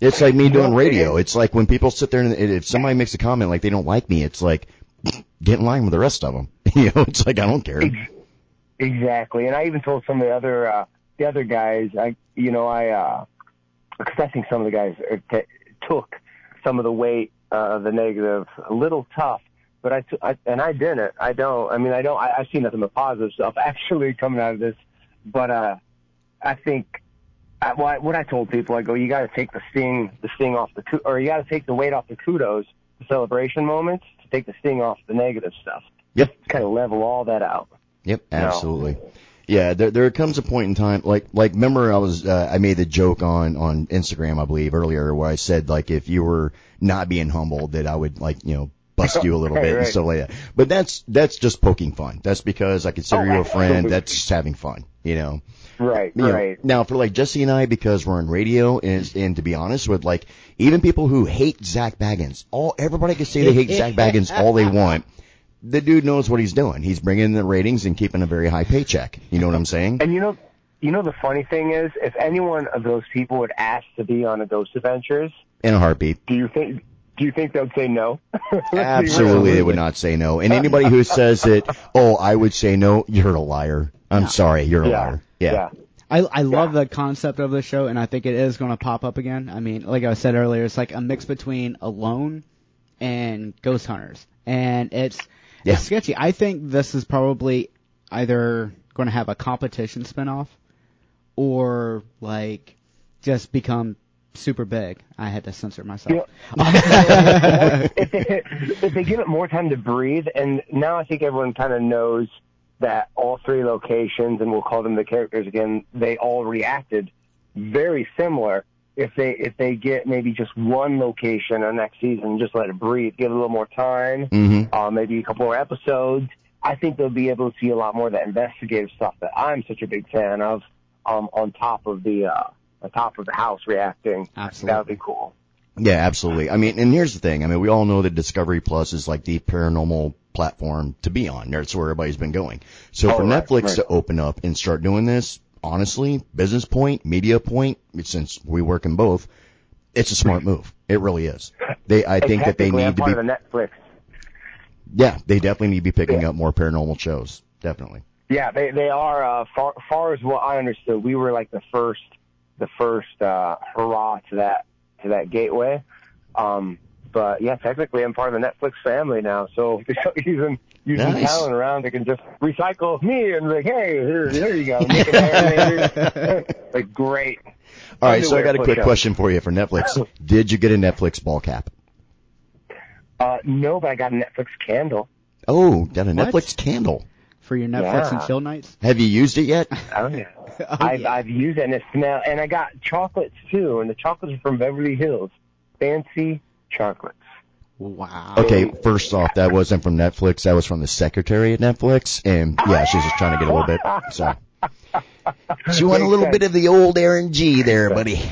It's like me doing radio. It's like when people sit there and if somebody makes a comment like they don't like me, it's like get in line with the rest of them. you know, it's like I don't care. Exactly. And I even told some of the other uh, the other guys. I you know I uh, because I think some of the guys t- took some of the weight uh, the negative a little tough. But I, t- I and I didn't. I don't. I mean, I don't. I, I see nothing but positive stuff actually coming out of this. But uh, I think I, well, I- what I told people, I go, you got to take the sting, the sting off the, or you got to take the weight off the kudos, the celebration moments, to take the sting off the negative stuff. Yep. Kind of level all that out. Yep, absolutely. Yeah, there there comes a point in time like like remember I was uh, I made the joke on on Instagram I believe earlier where I said like if you were not being humbled that I would like you know bust you a little Right, bit and stuff like that. But that's that's just poking fun. That's because I consider Oh, you a friend. That's just having fun, you know. Right, You know, right. Now, for like Jesse and I, because we're on radio, and, and to be honest with like even people who hate Zak Bagans, all everybody can say they hate Zak Bagans all they want. The dude knows what he's doing. He's bringing in the ratings and keeping a very high paycheck. You know what I'm saying? And you know, you know the funny thing is, if any one of those people would ask to be on a Ghost Adventures, In a heartbeat. do you think do you think they'd say no? Absolutely, they would not say no. And anybody who says that, oh, I would say no, you're a liar. I'm sorry, you're a Yeah, liar. Yeah. yeah. I I love the concept of the show, and I think it is going to pop up again. I mean, like I said earlier, it's like a mix between Alone and Ghost Hunters, and it's Yeah. it's sketchy. I think this is probably either going to have a competition spinoff, or like just become super big. I had to censor myself. if, they, if they give it more time to breathe, and now I think everyone kind of knows that all three locations, and we'll call them the characters again, they all reacted very similar. If they if they get maybe just one location on next season, just let it breathe, give it a little more time, Mm-hmm. uh, maybe a couple more episodes. I think they'll be able to see a lot more of that investigative stuff that I'm such a big fan of. Um, on top of the uh, on top of the house reacting, Absolutely. that would be cool. Yeah, absolutely. I mean, and here's the thing. I mean, we all know that Discovery Plus is like the paranormal platform to be on. That's where everybody's been going. So Oh, for right, Netflix right. to open up and start doing this, honestly, business point, media point, since we work in both, it's a smart move. It really is. They, I think that they need to part be, of the Netflix yeah, they definitely need to be picking Yeah. up more paranormal shows. Definitely. Yeah, they they are. Uh, far far as what I understood, we were like the first the first uh, hurrah to that to that gateway. Um, but yeah, technically, I'm part of the Netflix family now. So using using Nice. talent around, they can just recycle me and be like, hey, here, here you go, Nick and Aaron. like great. All right. So I got a quick push-up. question for you for Netflix. Did you get a Netflix ball cap? Uh, no, but I got a Netflix candle. Oh, got a What? Netflix candle. For your Netflix and chill nights. Have you used it yet? Oh yeah. Oh, I've yeah. I've used it and it smell and I got chocolates too, and the chocolates are from Beverly Hills. Fancy chocolates. Wow. Okay, first off, that wasn't from Netflix. That was from the secretary at Netflix, and yeah, she's just trying to get a little bit. So she want a little sense. but of the old Aaron G there, buddy.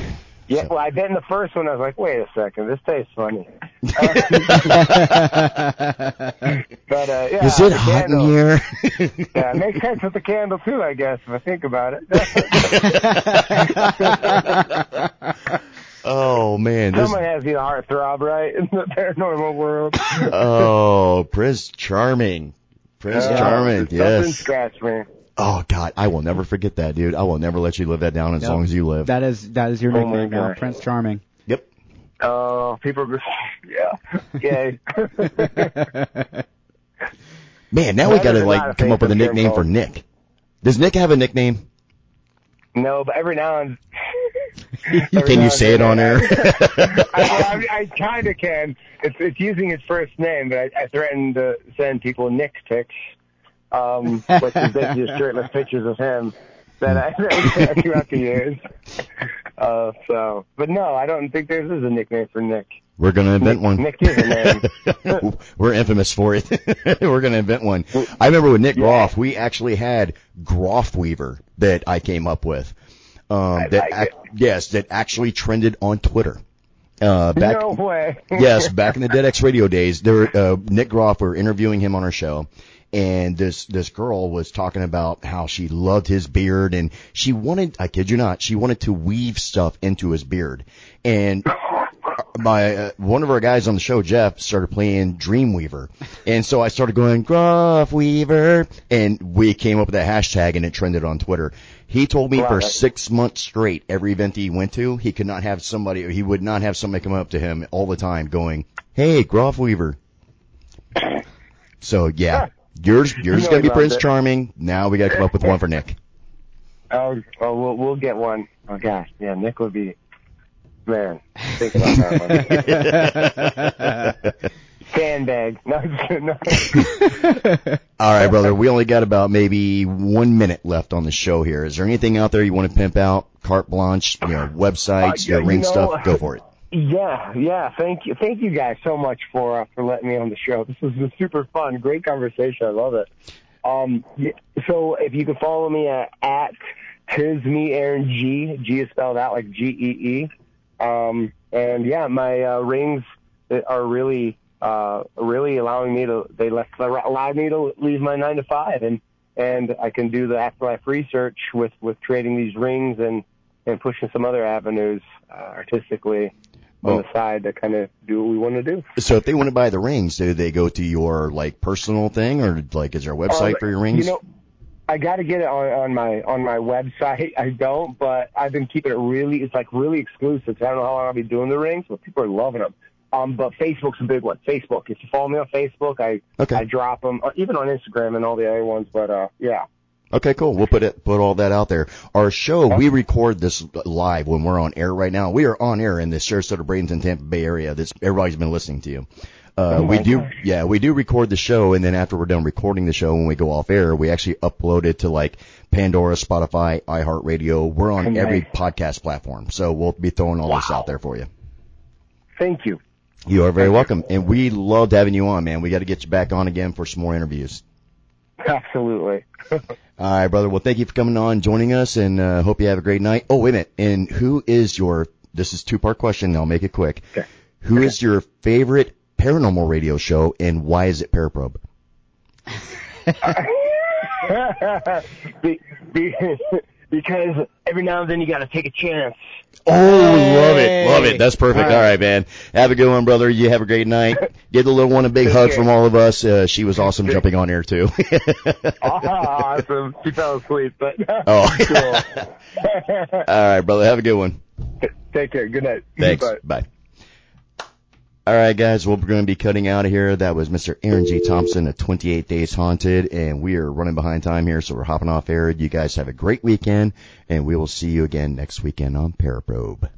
Yeah, well, I bet in the first one I was like, wait a second, this tastes funny. But uh, yeah, Is it the hot in here? Yeah, it makes sense with the candle too, I guess, if I think about it. oh man, this. Someone has the heartthrob, right, in the paranormal world. Oh, Prince Charming, Prince Uh, Charming, Something yes. scratched me. Oh God, I will never forget that, dude. I will never let you live that down as Yep. long as you live. That is that is your Oh nickname now. Prince Charming. Yep. Oh, people are yeah, yeah. Man, now we gotta like come up with a nickname for Nick. Does Nick have a nickname? no, but every now and Can you say it on air? I, I, I kind of can. It's it's using his first name, but I, I threatened to send people Nick pics, um, which is basically just shirtless pictures of him that I that throughout the years. Uh, so, but no, I don't think there is a nickname for Nick. We're gonna invent Nick- one. Nick is a name. We're infamous for it. We're gonna invent one. I remember with Nick Groff, we actually had Groff Weaver that I came up with. Um, that like ac- yes, that actually trended on Twitter. Uh, back no way. yes, back in the Dead X Radio days, there uh, Nick Groff we were interviewing him on our show, and this this girl was talking about how she loved his beard and she wanted I kid you not, she wanted to weave stuff into his beard. And my uh, one of our guys on the show, Jeff, started playing Dreamweaver, and so I started going Groff Weaver, and we came up with a hashtag and it trended on Twitter. He told me for six months straight, every event he went to, he could not have somebody, he would not have somebody come up to him all the time going, "Hey, Groff Weaver." So yeah, yours yours is gonna be Prince it. Charming. Now we got to come up with one for Nick. Oh, oh, we'll we'll get one. Oh gosh, yeah, Nick would be. Man, think about that one. Sandbag. No, no. All right, brother. We only got about maybe one minute left on the show here. Is there anything out there you want to pimp out? Carte blanche, you know, websites, Uh, your you ring know, stuff. Go for it. Yeah, yeah. Thank you, thank you guys so much for uh, for letting me on the show. This was super fun, great conversation. I love it. Um, so if you can follow me at, at tis me Aaron G. G is spelled out like G E E. Um, and yeah, my uh, rings are really uh, really allowing me to they let, allowed me to leave my nine to five and and I can do the afterlife research with with creating these rings and and pushing some other avenues uh, artistically on the side to kind of do what we want to do. So if they want to buy the rings, do they go to your like personal thing or like is there a website Um, for your rings? You know, I got to get it on, on my on my website. I don't, but I've been keeping it really. It's like really exclusive. So I don't know how long I'll be doing the rings, but people are loving them. Um, but Facebook's a big one. Facebook. If you follow me on Facebook, I Okay. I drop them, uh, even on Instagram and all the other ones. But uh, yeah. Okay, cool. We'll put it, put all that out there. Our show, we record this live when we're on air right now. We are on air in the Sarasota, Bradenton, Tampa Bay area. This, everybody's been listening to you. Uh, Oh we do, gosh. yeah, we do record the show and then after we're done recording the show, when we go off air, we actually upload it to like Pandora, Spotify, iHeartRadio. We're on Nice. every podcast platform. So we'll be throwing all this out there for you. Thank you. You are very welcome. And we loved having you on, man. We got to get you back on again for some more interviews. Absolutely. All right, brother. Well, thank you for coming on, joining us, and uh, hope you have a great night. Oh, wait a minute. And who is your? This is two part question. I'll make it quick. Okay. Who is your favorite paranormal radio show, and why is it Paraprobe? be, be, because every now and then you got to take a chance. Oh, love it, love it. That's perfect. All All right. right, man. Have a good one, brother. You have a great night. Give the little one a big Take hug care. from all of us. Uh, she was awesome jumping on air too. awesome. She fell asleep, but Oh. cool. all right, brother. Have a good one. Take care. Good night. Thanks. Bye. Bye. All right, guys. Well, we're going to be cutting out of here. That was Mr. Aaron G. Thompson of 28 Days Haunted, and we are running behind time here, so we're hopping off air. You guys have a great weekend, and we will see you again next weekend on Paraprobe.